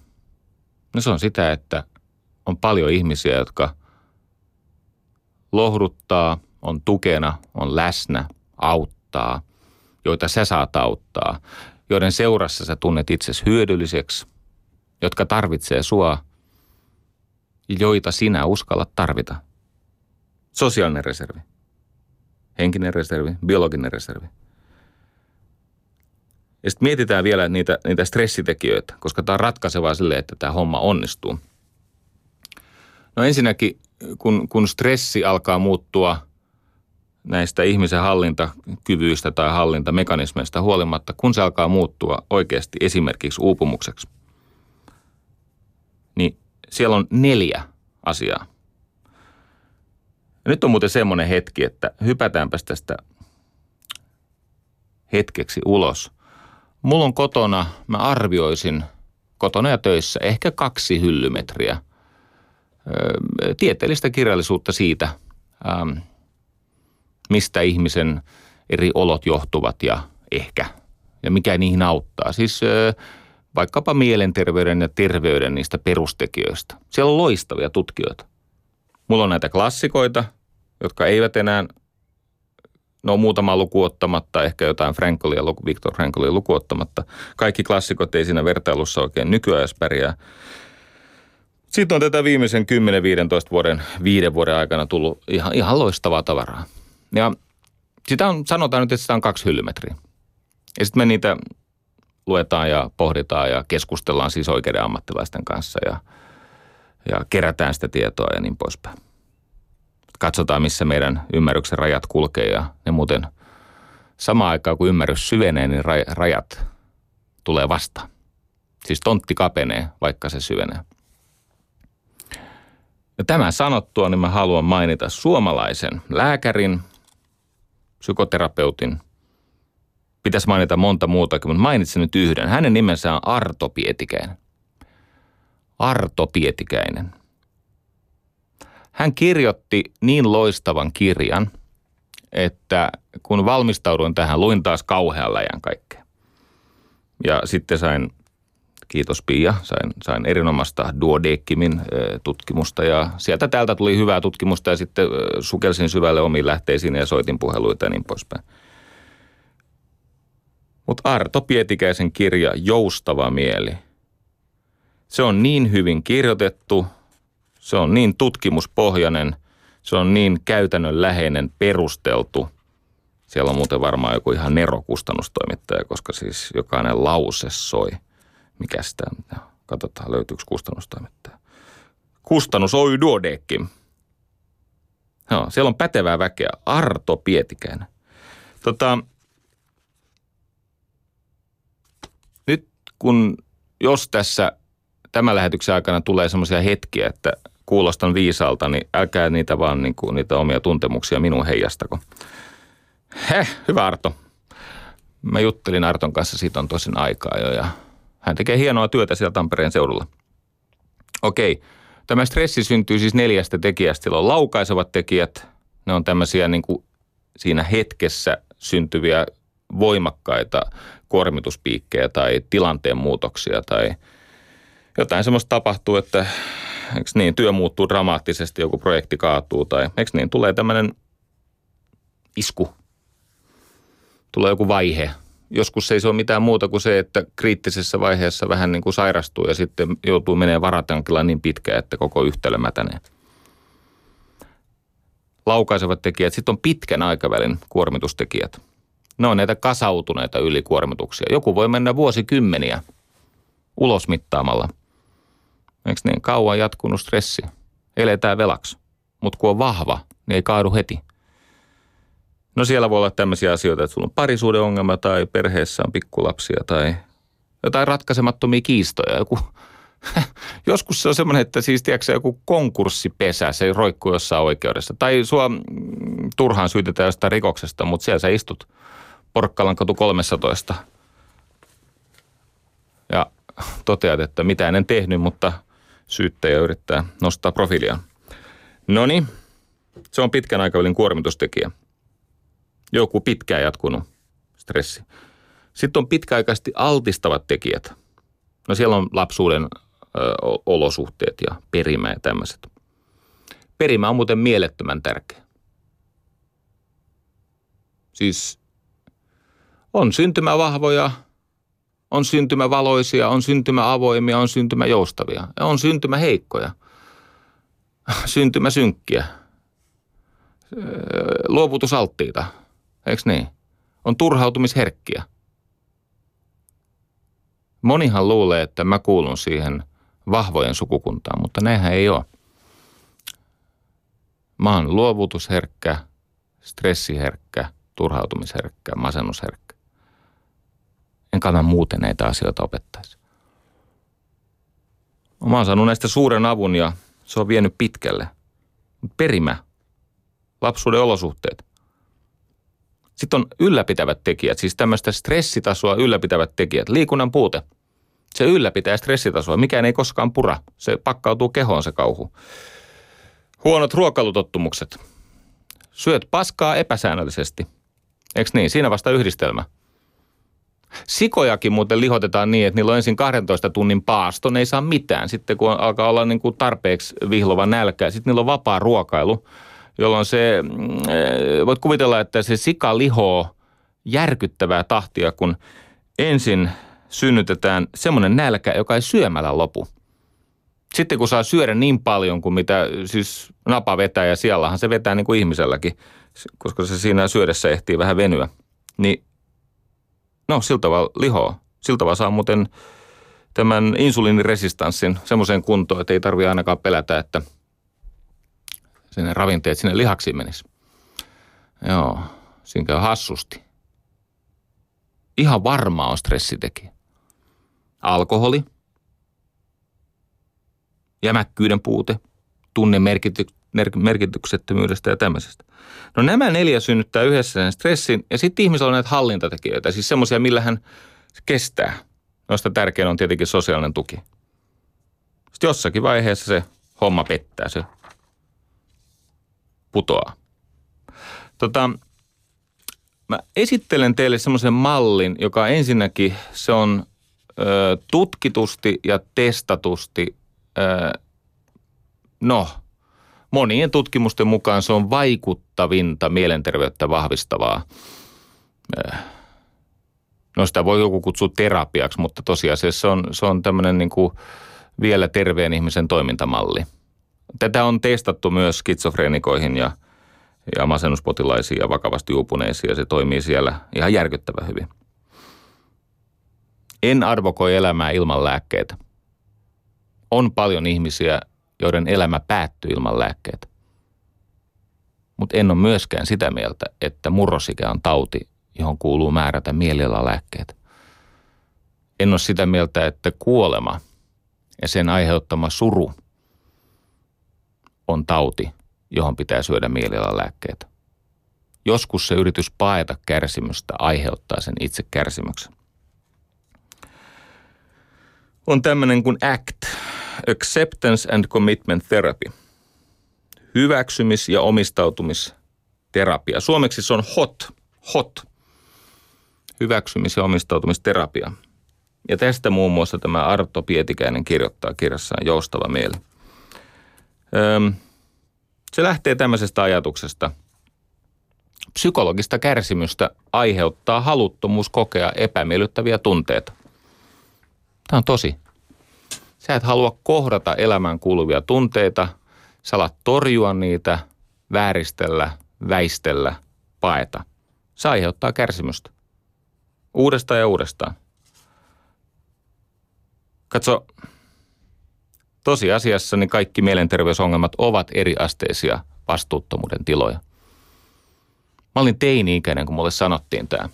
No se on sitä, että on paljon ihmisiä, jotka lohduttaa, on tukena, on läsnä, auttaa, joita sä saat auttaa, joiden seurassa sä tunnet itsesi hyödylliseksi, jotka tarvitsee sua joita sinä uskallat tarvita. Sosiaalinen reservi henkinen reservi, biologinen reservi. Ja sitten mietitään vielä niitä, niitä stressitekijöitä, koska tämä on ratkaisevaa sille, että tämä homma onnistuu. No ensinnäkin, kun, kun stressi alkaa muuttua näistä ihmisen hallintakyvyistä tai hallintamekanismeista huolimatta, kun se alkaa muuttua oikeasti esimerkiksi uupumukseksi, siellä on neljä asiaa, ja nyt on muuten semmoinen hetki, että hypätäänpäs tästä hetkeksi ulos. Mulla on kotona, mä arvioisin kotona ja töissä ehkä kaksi hyllymetriä tieteellistä kirjallisuutta siitä, mistä ihmisen eri olot johtuvat ja ehkä, ja mikä niihin auttaa. Siis vaikkapa mielenterveyden ja terveyden niistä perustekijöistä. Siellä on loistavia tutkijoita. Mulla on näitä klassikoita, jotka eivät enää, no muutama luku ottamatta, ehkä jotain Frankolia, Viktor Frankolia luku ottamatta. Kaikki klassikot ei siinä vertailussa oikein nykyajassa pärjää. Sitten on tätä viimeisen 10-15 vuoden, viiden vuoden aikana tullut ihan, ihan loistavaa tavaraa. Ja sitä on, sanotaan nyt, että sitä on kaksi hyllymetriä. Ja sitten me niitä luetaan ja pohditaan ja keskustellaan siis oikeiden ammattilaisten kanssa ja, ja kerätään sitä tietoa ja niin poispäin katsotaan, missä meidän ymmärryksen rajat kulkee ja ne muuten samaan aikaan, kun ymmärrys syvenee, niin rajat tulee vastaan. Siis tontti kapenee, vaikka se syvenee. Ja tämän sanottua, niin mä haluan mainita suomalaisen lääkärin, psykoterapeutin. Pitäisi mainita monta muutakin, mutta mainitsen nyt yhden. Hänen nimensä on Arto Pietikäinen. Arto Pietikäinen. Hän kirjoitti niin loistavan kirjan, että kun valmistauduin tähän, luin taas kauhean läjän kaikkea. Ja sitten sain, kiitos Pia, sain, sain erinomaista Duodeckimin tutkimusta ja sieltä täältä tuli hyvää tutkimusta ja sitten sukelsin syvälle omiin lähteisiin ja soitin puheluita ja niin poispäin. Mutta Arto Pietikäisen kirja Joustava mieli, Se on niin hyvin kirjoitettu, se on niin tutkimuspohjainen, se on niin käytännönläheinen, perusteltu. Siellä on muuten varmaan joku ihan nerokustannustoimittaja, koska siis jokainen lause soi. Mikä sitä, katsotaan löytyykö kustannustoimittaja. Kustannus Oy Duodeckim. Joo, siellä on pätevää väkeä. Arto Pietikäinen. Tota, nyt kun, jos tässä tämän lähetyksen aikana tulee semmoisia hetkiä, että kuulostan viisalta, niin älkää niitä vaan niin kuin, niitä omia tuntemuksia minun heijastako. Heh, hyvä Arto. Mä juttelin Arton kanssa, siitä on tosin aikaa jo ja hän tekee hienoa työtä siellä Tampereen seudulla. Okei, tämä stressi syntyy siis neljästä tekijästä. Sillä on laukaisevat tekijät, ne on tämmöisiä niin kuin siinä hetkessä syntyviä voimakkaita kuormituspiikkejä tai tilanteen muutoksia tai jotain semmoista tapahtuu, että eikö niin, työ muuttuu dramaattisesti, joku projekti kaatuu tai eikö niin, tulee tämmöinen isku, tulee joku vaihe. Joskus ei se ole mitään muuta kuin se, että kriittisessä vaiheessa vähän niin kuin sairastuu ja sitten joutuu menee varatankilla niin pitkään, että koko yhtälö mätänee. Laukaisevat tekijät, sitten on pitkän aikavälin kuormitustekijät. Ne on näitä kasautuneita ylikuormituksia. Joku voi mennä vuosikymmeniä ulosmittaamalla – Eikö niin kauan jatkunut stressi? Eletään velaksi. Mutta kun on vahva, niin ei kaadu heti. No siellä voi olla tämmöisiä asioita, että sulla on parisuuden ongelma tai perheessä on pikkulapsia tai jotain ratkaisemattomia kiistoja. Joku, joskus se on semmoinen, että siis tiedätkö, joku konkurssipesä, se roikkuu jossain oikeudessa. Tai sua mm, turhaan syytetään jostain rikoksesta, mutta siellä sä istut Porkkalan katu 13. Ja toteat, että mitä en tehnyt, mutta – syyttäjä yrittää nostaa profiilia. No niin, se on pitkän aikavälin kuormitustekijä. Joku pitkään jatkunut stressi. Sitten on pitkäaikaisesti altistavat tekijät. No siellä on lapsuuden ö, olosuhteet ja perimä ja tämmöiset. Perimä on muuten mielettömän tärkeä. Siis on syntymävahvoja on syntymä valoisia, on syntymä avoimia, on syntymä joustavia. Ja on syntymä heikkoja. Syntymä synkkiä. Luovutusalttiita. Eikö niin? On turhautumisherkkiä. Monihan luulee, että mä kuulun siihen vahvojen sukukuntaan, mutta näinhän ei ole. Mä oon luovutusherkkä, stressiherkkä, turhautumisherkkä, masennusherkkä enkä mä muuten näitä asioita opettaisi. Mä oon saanut näistä suuren avun ja se on vienyt pitkälle. Perimä, lapsuuden olosuhteet. Sitten on ylläpitävät tekijät, siis tämmöistä stressitasoa ylläpitävät tekijät. Liikunnan puute. Se ylläpitää stressitasoa. Mikään ei koskaan pura. Se pakkautuu kehoon se kauhu. Huonot ruokailutottumukset. Syöt paskaa epäsäännöllisesti. Eikö niin? Siinä vasta yhdistelmä. Sikojakin muuten lihotetaan niin, että niillä on ensin 12 tunnin paasto, ne ei saa mitään. Sitten kun alkaa olla niin kuin tarpeeksi vihlova nälkä, sitten niillä on vapaa ruokailu, jolloin se, mm, voit kuvitella, että se sika lihoo järkyttävää tahtia, kun ensin synnytetään semmoinen nälkä, joka ei syömällä lopu. Sitten kun saa syödä niin paljon kuin mitä siis napa vetää ja siellähän se vetää niin kuin ihmiselläkin, koska se siinä syödessä ehtii vähän venyä, niin No, sillä tavalla lihoa. Sillä tavalla saa muuten tämän insuliiniresistanssin semmoiseen kuntoon, että ei tarvitse ainakaan pelätä, että sinne ravinteet sinne lihaksiin menisi. Joo, siinä käy hassusti. Ihan varmaa on stressitekijä. Alkoholi, jämäkkyyden puute, tunnemerkity- merkityksettömyydestä ja tämmöisestä. No nämä neljä synnyttää yhdessä sen stressin ja sitten ihmisellä on näitä hallintatekijöitä, siis semmoisia, millä hän kestää. Noista tärkein on tietenkin sosiaalinen tuki. Sitten jossakin vaiheessa se homma pettää, se putoaa. Tota, mä esittelen teille semmoisen mallin, joka ensinnäkin se on ö, tutkitusti ja testatusti, ö, no – monien tutkimusten mukaan se on vaikuttavinta mielenterveyttä vahvistavaa. Äh, no sitä voi joku kutsua terapiaksi, mutta tosiasiassa se on, se on tämmöinen niin kuin vielä terveen ihmisen toimintamalli. Tätä on testattu myös skitsofreenikoihin ja, ja masennuspotilaisiin ja vakavasti uupuneisiin ja se toimii siellä ihan järkyttävän hyvin. En arvokoi elämää ilman lääkkeitä. On paljon ihmisiä, joiden elämä päättyy ilman lääkkeitä. Mutta en ole myöskään sitä mieltä, että murrosikä on tauti, johon kuuluu määrätä lääkkeet. En ole sitä mieltä, että kuolema ja sen aiheuttama suru on tauti, johon pitää syödä lääkkeet. Joskus se yritys paeta kärsimystä aiheuttaa sen itse kärsimyksen. On tämmöinen kuin ACT, Acceptance and Commitment Therapy. Hyväksymis- ja omistautumisterapia. Suomeksi se on HOT, HOT, hyväksymis- ja omistautumisterapia. Ja tästä muun muassa tämä Arto Pietikäinen kirjoittaa kirjassaan Joustava mieli. Öm, se lähtee tämmöisestä ajatuksesta. Psykologista kärsimystä aiheuttaa haluttomuus kokea epämiellyttäviä tunteita. Tämä on tosi. Sä et halua kohdata elämään kuuluvia tunteita, sä alat torjua niitä, vääristellä, väistellä, paeta. Se aiheuttaa kärsimystä. Uudestaan ja uudestaan. Katso, tosiasiassa niin kaikki mielenterveysongelmat ovat eriasteisia vastuuttomuuden tiloja. Mä olin teini-ikäinen, kun mulle sanottiin tämä.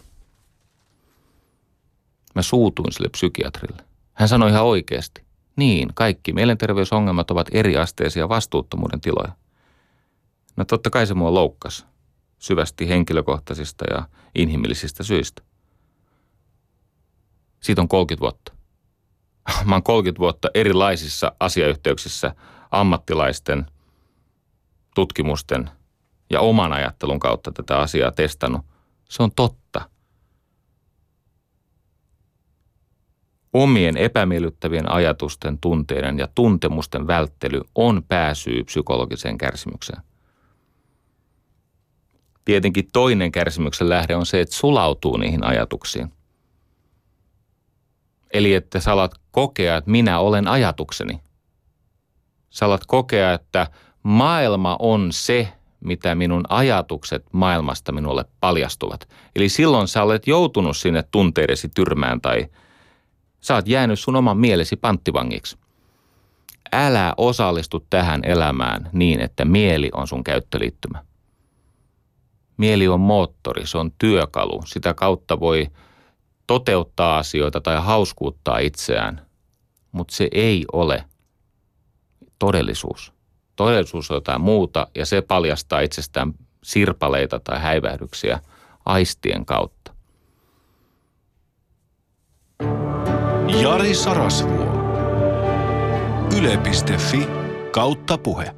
Mä suutuin sille psykiatrille. Hän sanoi ihan oikeasti. Niin, kaikki mielenterveysongelmat ovat eriasteisia vastuuttomuuden tiloja. No totta kai se mua loukkas syvästi henkilökohtaisista ja inhimillisistä syistä. Siitä on 30 vuotta. Mä oon 30 vuotta erilaisissa asiayhteyksissä ammattilaisten, tutkimusten ja oman ajattelun kautta tätä asiaa testannut. Se on totta. Omien epämiellyttävien ajatusten, tunteiden ja tuntemusten välttely on pääsyy psykologiseen kärsimykseen. Tietenkin toinen kärsimyksen lähde on se, että sulautuu niihin ajatuksiin. Eli että sä alat kokea, että minä olen ajatukseni. Sä alat kokea, että maailma on se, mitä minun ajatukset maailmasta minulle paljastuvat. Eli silloin sä olet joutunut sinne tunteidesi tyrmään tai sä oot jäänyt sun oman mielesi panttivangiksi. Älä osallistu tähän elämään niin, että mieli on sun käyttöliittymä. Mieli on moottori, se on työkalu. Sitä kautta voi toteuttaa asioita tai hauskuuttaa itseään, mutta se ei ole todellisuus. Todellisuus on jotain muuta ja se paljastaa itsestään sirpaleita tai häivähdyksiä aistien kautta. Jari Sarasvuo. Yle.fi kautta puhe.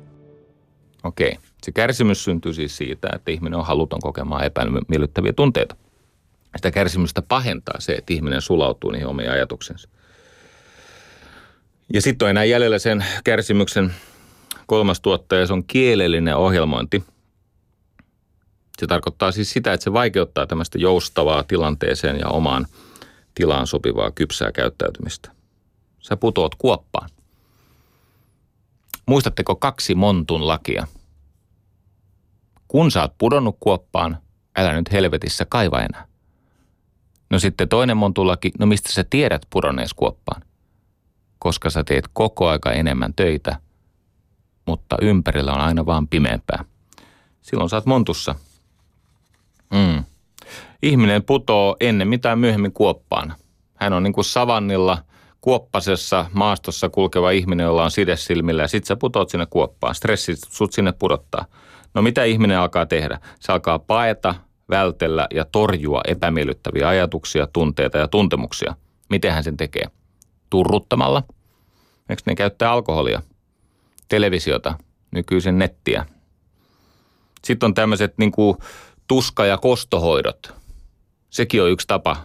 Okei. Se kärsimys syntyy siis siitä, että ihminen on haluton kokemaan epämiellyttäviä tunteita – sitä kärsimystä pahentaa se, että ihminen sulautuu niihin omiin ajatuksensa. Ja sitten on enää jäljellä sen kärsimyksen kolmas tuottaja, se on kielellinen ohjelmointi. Se tarkoittaa siis sitä, että se vaikeuttaa tämmöistä joustavaa tilanteeseen ja omaan tilaan sopivaa kypsää käyttäytymistä. Sä putoot kuoppaan. Muistatteko kaksi montun lakia? Kun sä oot pudonnut kuoppaan, älä nyt helvetissä kaiva enää. No sitten toinen montulaki, no mistä sä tiedät pudonnees kuoppaan? Koska sä teet koko aika enemmän töitä, mutta ympärillä on aina vaan pimeämpää. Silloin sä oot montussa. Ihminen putoo ennen mitään myöhemmin kuoppaan. Hän on niin kuin savannilla kuoppasessa maastossa kulkeva ihminen, jolla on side silmillä ja sit sä putoot sinne kuoppaan. Stressi sut sinne pudottaa. No mitä ihminen alkaa tehdä? Se alkaa paeta, vältellä ja torjua epämiellyttäviä ajatuksia, tunteita ja tuntemuksia. Miten hän sen tekee? Turruttamalla. Eikö ne käyttää alkoholia? Televisiota, nykyisen nettiä. Sitten on tämmöiset niin tuska- ja kostohoidot. Sekin on yksi tapa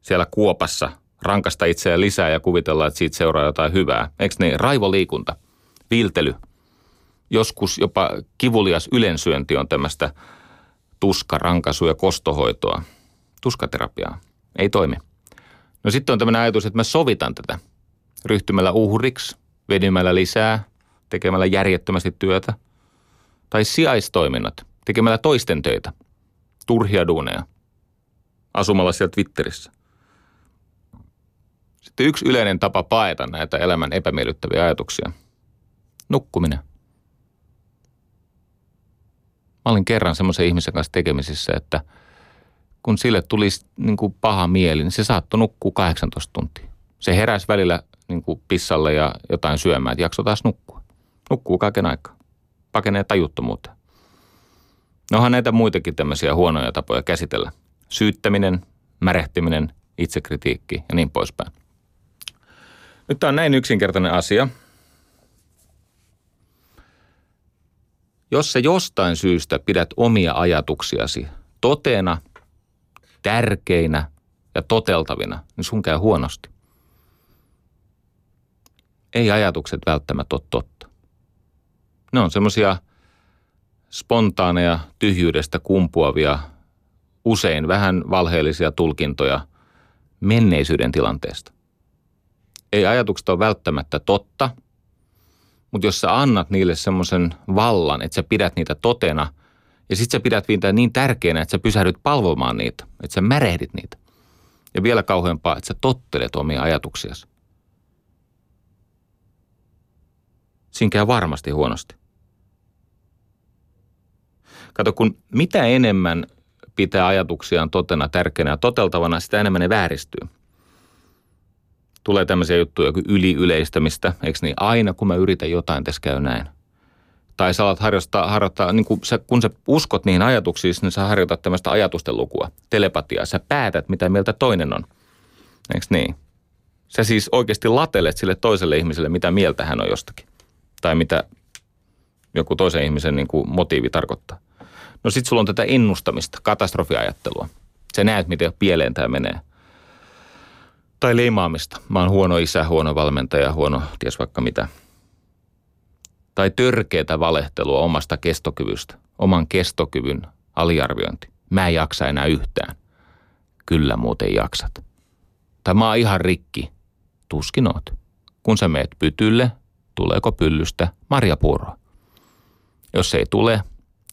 siellä kuopassa rankasta itseään lisää ja kuvitella, että siitä seuraa jotain hyvää. Eikö ne raivoliikunta, viiltely, joskus jopa kivulias ylensyönti on tämmöistä tuska, rankaisu ja kostohoitoa, tuskaterapiaa. Ei toimi. No sitten on tämmöinen ajatus, että mä sovitan tätä ryhtymällä uhriksi venymällä lisää, tekemällä järjettömästi työtä. Tai sijaistoiminnot, tekemällä toisten töitä, turhia duuneja, asumalla siellä Twitterissä. Sitten yksi yleinen tapa paeta näitä elämän epämiellyttäviä ajatuksia. Nukkuminen. Mä olin kerran semmoisen ihmisen kanssa tekemisissä, että kun sille tuli niin kuin paha mieli, niin se saattoi nukkua 18 tuntia. Se heräsi välillä niin kuin pissalle ja jotain syömään, että jakso taas nukkua. Nukkuu kaiken aikaa. Pakenee tajuttomuuteen. No onhan näitä muitakin tämmöisiä huonoja tapoja käsitellä. Syyttäminen, märehtiminen, itsekritiikki ja niin poispäin. Nyt tämä on näin yksinkertainen asia. Jos sä jostain syystä pidät omia ajatuksiasi totena, tärkeinä ja toteltavina, niin sun käy huonosti. Ei ajatukset välttämättä ole totta. Ne on semmoisia spontaaneja, tyhjyydestä kumpuavia, usein vähän valheellisia tulkintoja menneisyyden tilanteesta. Ei ajatukset ole välttämättä totta, mutta jos sä annat niille semmoisen vallan, että sä pidät niitä totena ja sit sä pidät niitä niin tärkeänä, että sä pysähdyt palvomaan niitä, että sä märehdit niitä. Ja vielä kauheampaa, että sä tottelet omia ajatuksiasi. Siinä käy varmasti huonosti. Kato, kun mitä enemmän pitää ajatuksiaan totena, tärkeänä ja toteltavana, sitä enemmän ne vääristyy. Tulee tämmöisiä juttuja kuin yliyleistämistä, eikö niin? Aina kun mä yritän jotain, tässä käy näin. Tai sä alat harjoittaa, harjoittaa niin kun sä, kun sä uskot niihin ajatuksiin, niin sä harjoitat tämmöistä ajatusten lukua, telepatiaa. Sä päätät, mitä mieltä toinen on. Eikö niin? Sä siis oikeasti latelet sille toiselle ihmiselle, mitä mieltä hän on jostakin. Tai mitä joku toisen ihmisen niin kuin motiivi tarkoittaa. No sit sulla on tätä ennustamista, katastrofiajattelua. Sä näet, miten pieleen tämä menee. Tai leimaamista. Mä oon huono isä, huono valmentaja, huono ties vaikka mitä. Tai törkeätä valehtelua omasta kestokyvystä. Oman kestokyvyn aliarviointi. Mä en jaksa enää yhtään. Kyllä muuten jaksat. Tai mä oon ihan rikki. Tuskin oot. Kun sä meet pytylle, tuleeko pyllystä marjapuuroa? Jos ei tule,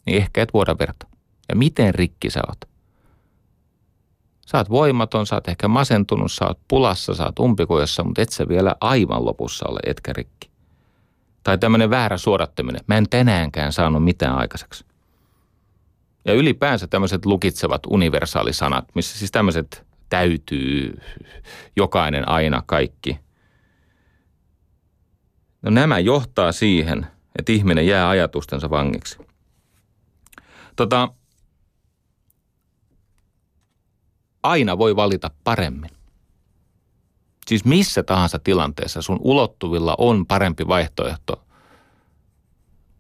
niin ehkä et vuoda verta. Ja miten rikki sä oot? Sä oot voimaton, sä oot ehkä masentunut, sä oot pulassa, sä oot umpikujassa, mutta et sä vielä aivan lopussa ole etkä rikki. Tai tämmöinen väärä suodattaminen. Mä en tänäänkään saanut mitään aikaiseksi. Ja ylipäänsä tämmöiset lukitsevat universaalisanat, missä siis tämmöiset täytyy, jokainen aina, kaikki. No nämä johtaa siihen, että ihminen jää ajatustensa vangiksi. Tota, aina voi valita paremmin. Siis missä tahansa tilanteessa sun ulottuvilla on parempi vaihtoehto.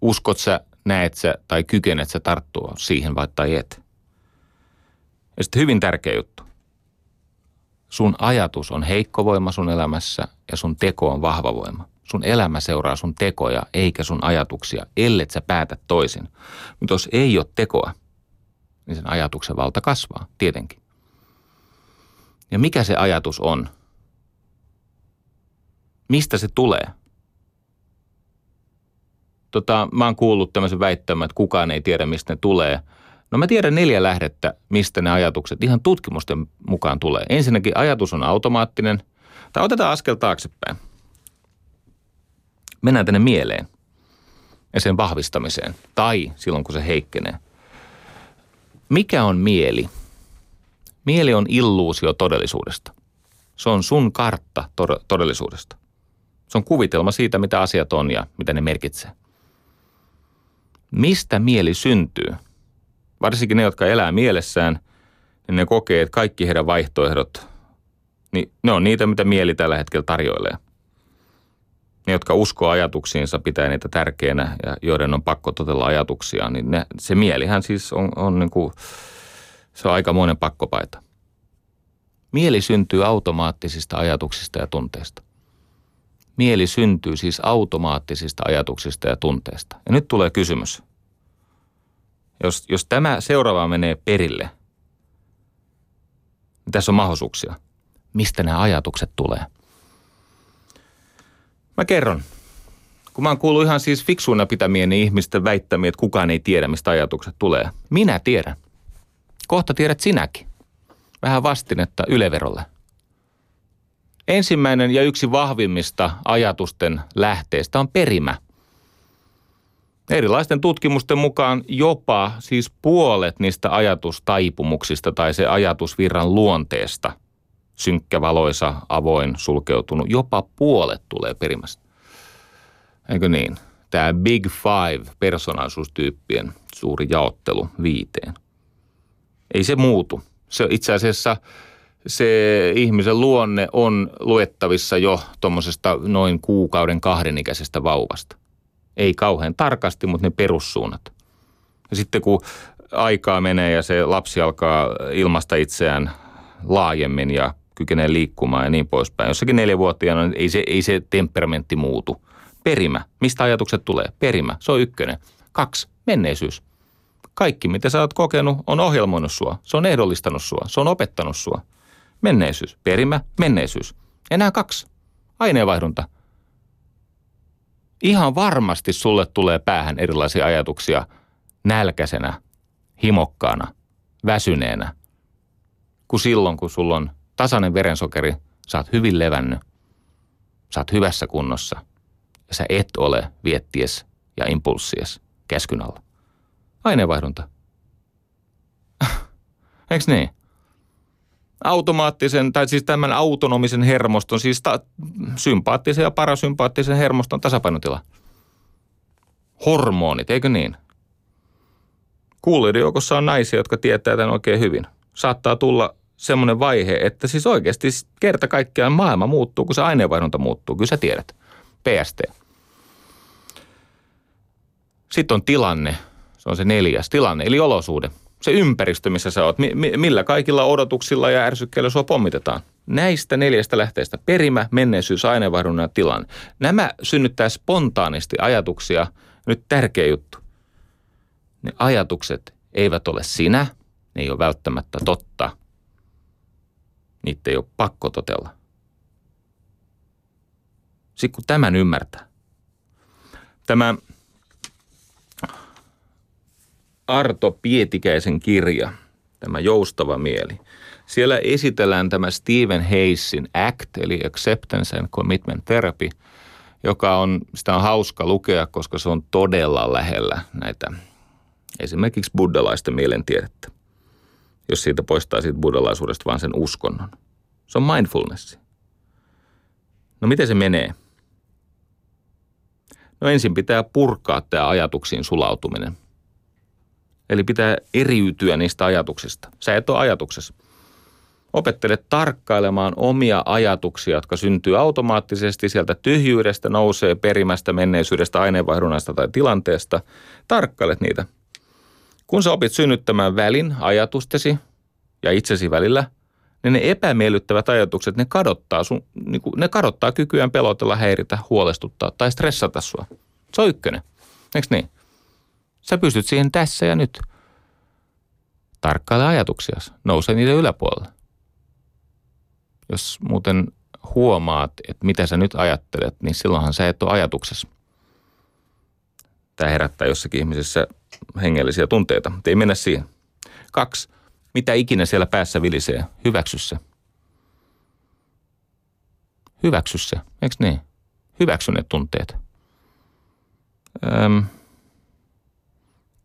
Uskot sä, näet sä tai kykenet sä tarttua siihen vai tai et. Ja sitten hyvin tärkeä juttu. Sun ajatus on heikko voima sun elämässä ja sun teko on vahva voima. Sun elämä seuraa sun tekoja eikä sun ajatuksia, ellet sä päätä toisin. Mutta jos ei ole tekoa, niin sen ajatuksen valta kasvaa, tietenkin. Ja mikä se ajatus on? Mistä se tulee? Tota, mä oon kuullut tämmöisen väittämän, että kukaan ei tiedä, mistä ne tulee. No mä tiedän neljä lähdettä, mistä ne ajatukset ihan tutkimusten mukaan tulee. Ensinnäkin ajatus on automaattinen. Tai otetaan askel taaksepäin mennään tänne mieleen ja sen vahvistamiseen. Tai silloin, kun se heikkenee. Mikä on mieli? Mieli on illuusio todellisuudesta. Se on sun kartta todellisuudesta. Se on kuvitelma siitä, mitä asiat on ja mitä ne merkitsee. Mistä mieli syntyy? Varsinkin ne, jotka elää mielessään, niin ne kokee, että kaikki heidän vaihtoehdot, niin ne on niitä, mitä mieli tällä hetkellä tarjoilee – ne, jotka uskoo ajatuksiinsa, pitää niitä tärkeänä ja joiden on pakko totella ajatuksia, niin ne, se mielihän siis on, on niin kuin, se on aikamoinen pakkopaita. Mieli syntyy automaattisista ajatuksista ja tunteista. Mieli syntyy siis automaattisista ajatuksista ja tunteista. Ja nyt tulee kysymys. Jos, jos tämä seuraava menee perille, niin tässä on mahdollisuuksia. Mistä nämä ajatukset tulee? Mä kerron. kun mä oon kuullut ihan siis fiksuina pitämieni ihmisten väittämiä, että kukaan ei tiedä, mistä ajatukset tulee. Minä tiedän. Kohta tiedät sinäkin. Vähän vastinetta yleverolle. Ensimmäinen ja yksi vahvimmista ajatusten lähteistä on perimä. Erilaisten tutkimusten mukaan jopa siis puolet niistä ajatustaipumuksista tai se ajatusvirran luonteesta, synkkä, valoisa, avoin, sulkeutunut, jopa puolet tulee perimästä. Eikö niin? Tämä Big Five persoonallisuustyyppien suuri jaottelu viiteen. Ei se muutu. Se itse asiassa se ihmisen luonne on luettavissa jo tuommoisesta noin kuukauden kahden ikäisestä vauvasta. Ei kauhean tarkasti, mutta ne perussuunnat. Ja sitten kun aikaa menee ja se lapsi alkaa ilmasta itseään laajemmin ja kykenee liikkumaan ja niin poispäin. Jossakin neljävuotiaana ei se, ei se temperamentti muutu. Perimä. Mistä ajatukset tulee? Perimä. Se on ykkönen. Kaksi. Menneisyys. Kaikki, mitä sä oot kokenut, on ohjelmoinut sua. Se on ehdollistanut sua. Se on opettanut sua. Menneisyys. Perimä. Menneisyys. Enää kaksi. Aineenvaihdunta. Ihan varmasti sulle tulee päähän erilaisia ajatuksia nälkäisenä, himokkaana, väsyneenä, kuin silloin, kun sulla on tasainen verensokeri, sä oot hyvin levännyt, sä oot hyvässä kunnossa – ja sä et ole vietties ja impulssies käskyn alla. Aineenvaihdunta. Eikö niin? Automaattisen, tai siis tämän autonomisen hermoston, siis ta- sympaattisen ja parasympaattisen hermoston tasapainotila. Hormonit, eikö niin? Kuulijoiden joukossa on naisia, jotka tietää tämän oikein hyvin. Saattaa tulla semmoinen vaihe, että siis oikeasti kerta kaikkiaan maailma muuttuu, kun se aineenvaihdunta muuttuu. Kyllä sä tiedät. PST. Sitten on tilanne, se on se neljäs tilanne, eli olosuhde. Se ympäristö, missä sä oot, millä kaikilla odotuksilla ja ärsykkeillä sua pommitetaan. Näistä neljästä lähteestä perimä, menneisyys, aineenvaihdunnan ja tilanne. Nämä synnyttää spontaanisti ajatuksia. Nyt tärkeä juttu. Ne ajatukset eivät ole sinä, ne ei ole välttämättä totta. Niitä ei ole pakko totella. Sitten kun tämän ymmärtää. Tämä Arto Pietikäisen kirja, tämä Joustava mieli. Siellä esitellään tämä Stephen Hayesin ACT, eli Acceptance and Commitment Therapy, joka on, sitä on hauska lukea, koska se on todella lähellä näitä esimerkiksi buddhalaisten mielentiedettä. Jos siitä poistaa siitä buddhalaisuudesta vaan sen uskonnon. Se on mindfulness. No miten se menee? No ensin pitää purkaa tämä ajatuksiin sulautuminen. Eli pitää eriytyä niistä ajatuksista. Sä et ole ajatuksessa. Opettele tarkkailemaan omia ajatuksia, jotka syntyy automaattisesti sieltä tyhjyydestä, nousee perimästä, menneisyydestä, aineenvaihdunnasta tai tilanteesta. Tarkkailet niitä. Kun sä opit synnyttämään välin ajatustesi ja itsesi välillä, niin ne epämiellyttävät ajatukset, ne kadottaa, sun, niin kuin, ne kadottaa kykyään pelotella, häiritä, huolestuttaa tai stressata sua. Se on ykkönen. Eikö niin? Sä pystyt siihen tässä ja nyt. Tarkkaile ajatuksia, nouse niiden yläpuolelle. Jos muuten huomaat, että mitä sä nyt ajattelet, niin silloinhan sä et ole ajatuksessa. Tämä herättää jossakin ihmisessä hengellisiä tunteita, ei mennä siihen. Kaksi. Mitä ikinä siellä päässä vilisee, hyväksy se. Hyväksy se, eikö niin? Hyväksy ne tunteet. Öm,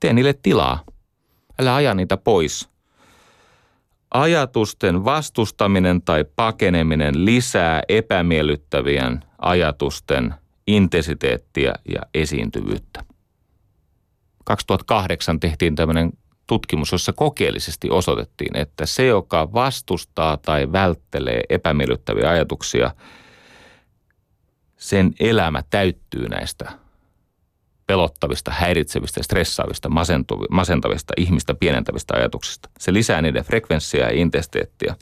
Tee niille tilaa. Älä aja niitä pois. Ajatusten vastustaminen tai pakeneminen lisää epämiellyttävien ajatusten intensiteettiä ja esiintyvyyttä. 2008 tehtiin tämmöinen tutkimus, jossa kokeellisesti osoitettiin, että se, joka vastustaa tai välttelee epämiellyttäviä ajatuksia, sen elämä täyttyy näistä pelottavista, häiritsevistä, stressaavista, masentavista, ihmistä pienentävistä ajatuksista. Se lisää niiden frekvenssiä ja intensiteettiä.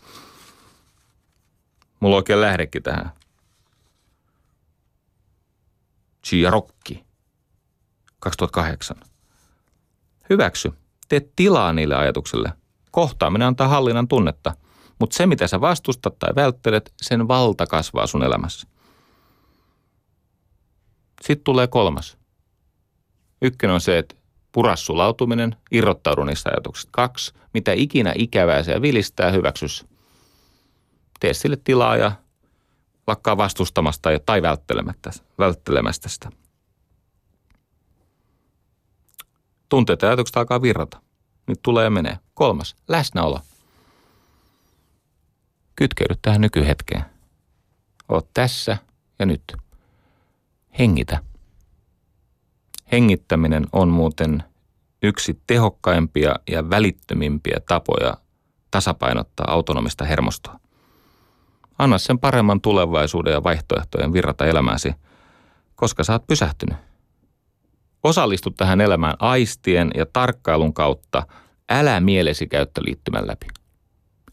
Mulla on oikein lähdekin tähän. Chiarokki, 2008. Hyväksy. Tee tilaa niille ajatuksille. Kohtaaminen antaa hallinnan tunnetta. Mutta se, mitä sä vastustat tai välttelet, sen valta kasvaa sun elämässä. Sitten tulee kolmas. Ykkönen on se, että purassulautuminen, irrottaudu niistä ajatuksista. Kaksi, mitä ikinä ikävää se vilistää, hyväksys. Tee sille tilaa ja lakkaa vastustamasta tai välttelemättä, välttelemästä sitä. Tunteet ja ajatukset alkaa virrata. Nyt tulee ja menee. Kolmas, läsnäolo. Kytkeydy tähän nykyhetkeen. Oot tässä ja nyt. Hengitä. Hengittäminen on muuten yksi tehokkaimpia ja välittömimpiä tapoja tasapainottaa autonomista hermostoa. Anna sen paremman tulevaisuuden ja vaihtoehtojen virrata elämääsi, koska sä oot pysähtynyt. Osallistu tähän elämään aistien ja tarkkailun kautta, älä mielesi käyttöliittymän läpi.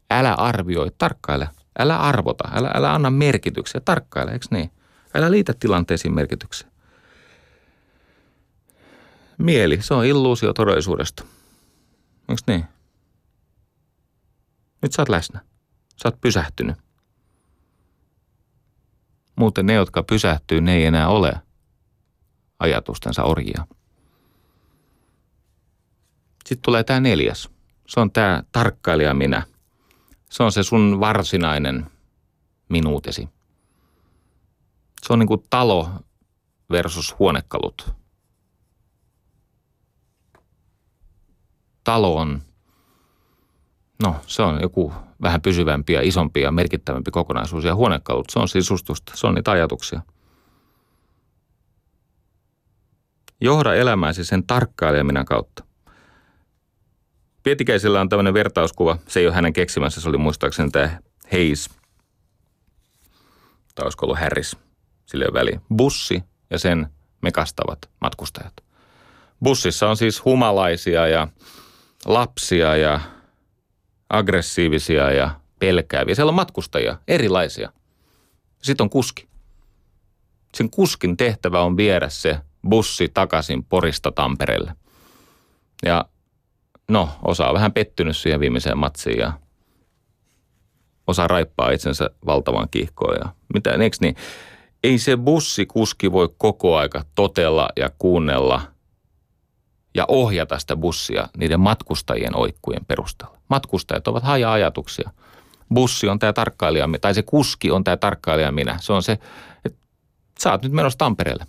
Älä arvioi, tarkkaile. Älä arvota, älä, älä anna merkityksiä, tarkkaile, eikö niin? Älä liitä tilanteisiin merkityksiä. Mieli, se on illuusio todellisuudesta. Onko niin? Nyt sä oot läsnä. Sä oot pysähtynyt. Muuten ne, jotka pysähtyy, ne ei enää ole ajatustensa orjia. Sitten tulee tämä neljäs. Se on tämä tarkkailija minä. Se on se sun varsinainen minuutesi. Se on niin kuin talo versus huonekalut. Talo on, no se on joku vähän pysyvämpi ja isompi ja merkittävämpi kokonaisuus. Ja huonekalut, se on sisustusta, se on niitä ajatuksia. Johda elämääsi sen tarkkaileminen kautta. Pietikäisellä on tämmöinen vertauskuva, se ei ole hänen keksimänsä, se oli muistaakseni tämä Hayes, tai olisiko ollut Harris, sille väliin. Bussi ja sen mekastavat matkustajat. Bussissa on siis humalaisia ja lapsia ja aggressiivisia ja pelkääviä. Siellä on matkustajia, erilaisia. Sitten on kuski. Sen kuskin tehtävä on viedä se bussi takaisin Porista Tampereelle. Ja no, osa on vähän pettynyt siihen viimeiseen matsiin ja osa raippaa itsensä valtavan kiihkoon. Ja mitä, eikö niin? Ei se bussikuski voi koko aika totella ja kuunnella ja ohjata sitä bussia niiden matkustajien oikkujen perusteella. Matkustajat ovat haja-ajatuksia. Bussi on tämä tarkkailija, tai se kuski on tämä tarkkailija minä. Se on se, että sä oot nyt menossa Tampereelle.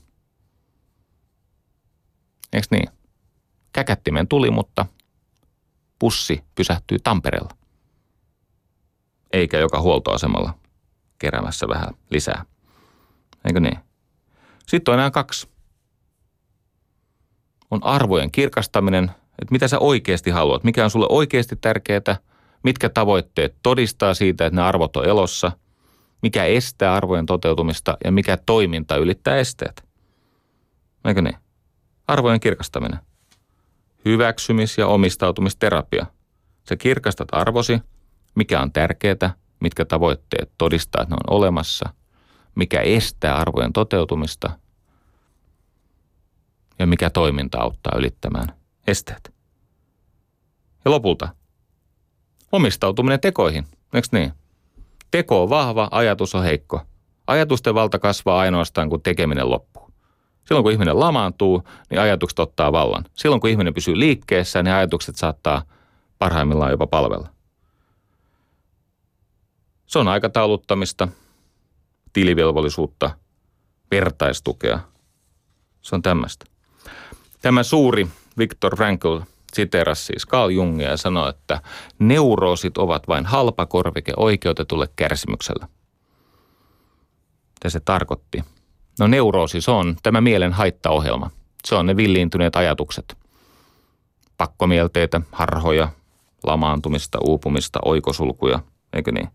Eikö niin? Käkättimen tuli, mutta bussi pysähtyy Tampereella. Eikä joka huoltoasemalla keräämässä vähän lisää. Eikö niin? Sitten on enää kaksi. On arvojen kirkastaminen, että mitä sä oikeasti haluat, mikä on sulle oikeasti tärkeää, mitkä tavoitteet todistaa siitä, että ne arvot on elossa, mikä estää arvojen toteutumista ja mikä toiminta ylittää esteet. Eikö niin? Arvojen kirkastaminen. Hyväksymis- ja omistautumisterapia. Sä kirkastat arvosi, mikä on tärkeää, mitkä tavoitteet todistaa, että ne on olemassa, mikä estää arvojen toteutumista ja mikä toiminta auttaa ylittämään esteet. Ja lopulta omistautuminen tekoihin, eikö niin? Teko on vahva, ajatus on heikko. Ajatusten valta kasvaa ainoastaan, kun tekeminen loppuu. Silloin kun ihminen lamaantuu, niin ajatukset ottaa vallan. Silloin kun ihminen pysyy liikkeessä, niin ajatukset saattaa parhaimmillaan jopa palvella. Se on aikatauluttamista, tilivelvollisuutta, vertaistukea. Se on tämmöistä. Tämä suuri Viktor Frankl siteerasi siis Carl Jungia ja sanoi, että neuroosit ovat vain halpa korvike oikeutetulle kärsimyksellä. Mitä se tarkoitti? No neuroosi, se on tämä mielen haittaohjelma. Se on ne villiintyneet ajatukset. Pakkomielteitä, harhoja, lamaantumista, uupumista, oikosulkuja, eikö niin?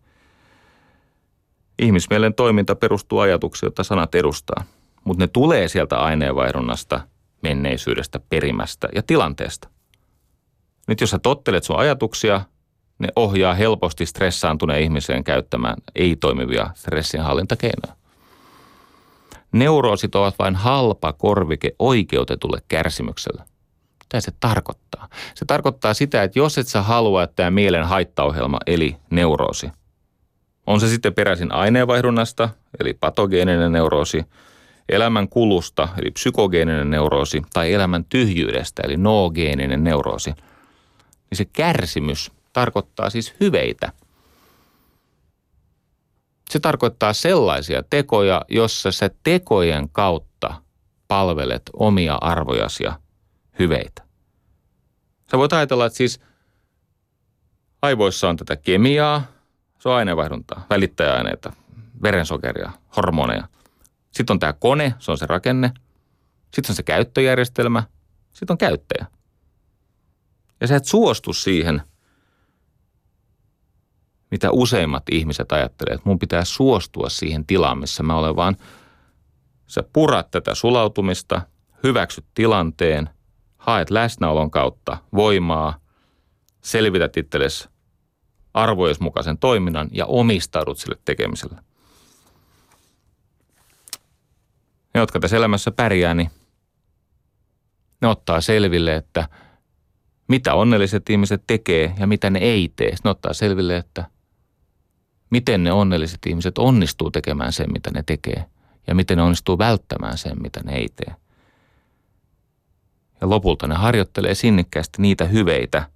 Ihmismielen toiminta perustuu ajatuksiin, joita sanat edustaa, mutta ne tulee sieltä aineenvaihdunnasta, menneisyydestä, perimästä ja tilanteesta. Nyt jos sä tottelet sun ajatuksia, ne ohjaa helposti stressaantuneen ihmiseen käyttämään ei-toimivia stressinhallintakeinoja. Neuroosit ovat vain halpa korvike oikeutetulle kärsimykselle. Mitä se tarkoittaa? Se tarkoittaa sitä, että jos et sä halua, että tämä mielen haittaohjelma, eli neuroosi, on se sitten peräisin aineenvaihdunnasta, eli patogeeninen neuroosi, elämän kulusta, eli psykogeeninen neuroosi, tai elämän tyhjyydestä, eli noogeeninen neuroosi, niin se kärsimys tarkoittaa siis hyveitä. Se tarkoittaa sellaisia tekoja, jossa sä tekojen kautta palvelet omia arvojasi ja hyveitä. Sä voit ajatella, että siis aivoissa on tätä kemiaa, se on aineenvaihduntaa, välittäjäaineita, verensokeria, hormoneja. Sitten on tämä kone, se on se rakenne. Sitten on se käyttöjärjestelmä, sitten on käyttäjä. Ja sä et suostu siihen, mitä useimmat ihmiset ajattelee, että mun pitää suostua siihen tilaan, missä mä olen, vaan sä purat tätä sulautumista, hyväksyt tilanteen, haet läsnäolon kautta voimaa, selvität itsellesi arvojes mukaisen toiminnan ja omistaudut sille tekemiselle. Ne, jotka tässä elämässä pärjää, niin ne ottaa selville, että mitä onnelliset ihmiset tekee ja mitä ne ei tee. Ne ottaa selville, että miten ne onnelliset ihmiset onnistuu tekemään sen, mitä ne tekee ja miten ne onnistuu välttämään sen, mitä ne ei tee. Ja lopulta ne harjoittelee sinnikkäästi niitä hyveitä,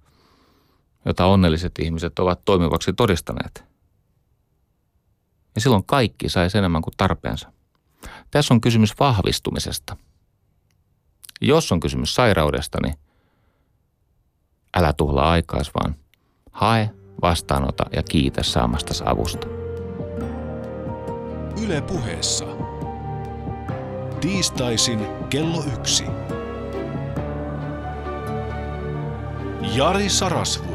jota onnelliset ihmiset ovat toimivaksi todistaneet. Ja silloin kaikki sai enemmän kuin tarpeensa. Tässä on kysymys vahvistumisesta. Jos on kysymys sairaudesta, niin älä tuhlaa aikaas, vaan hae, vastaanota ja kiitä saamastasi avusta. Yle puheessa. Tiistaisin kello yksi. Jari Sarasvuo.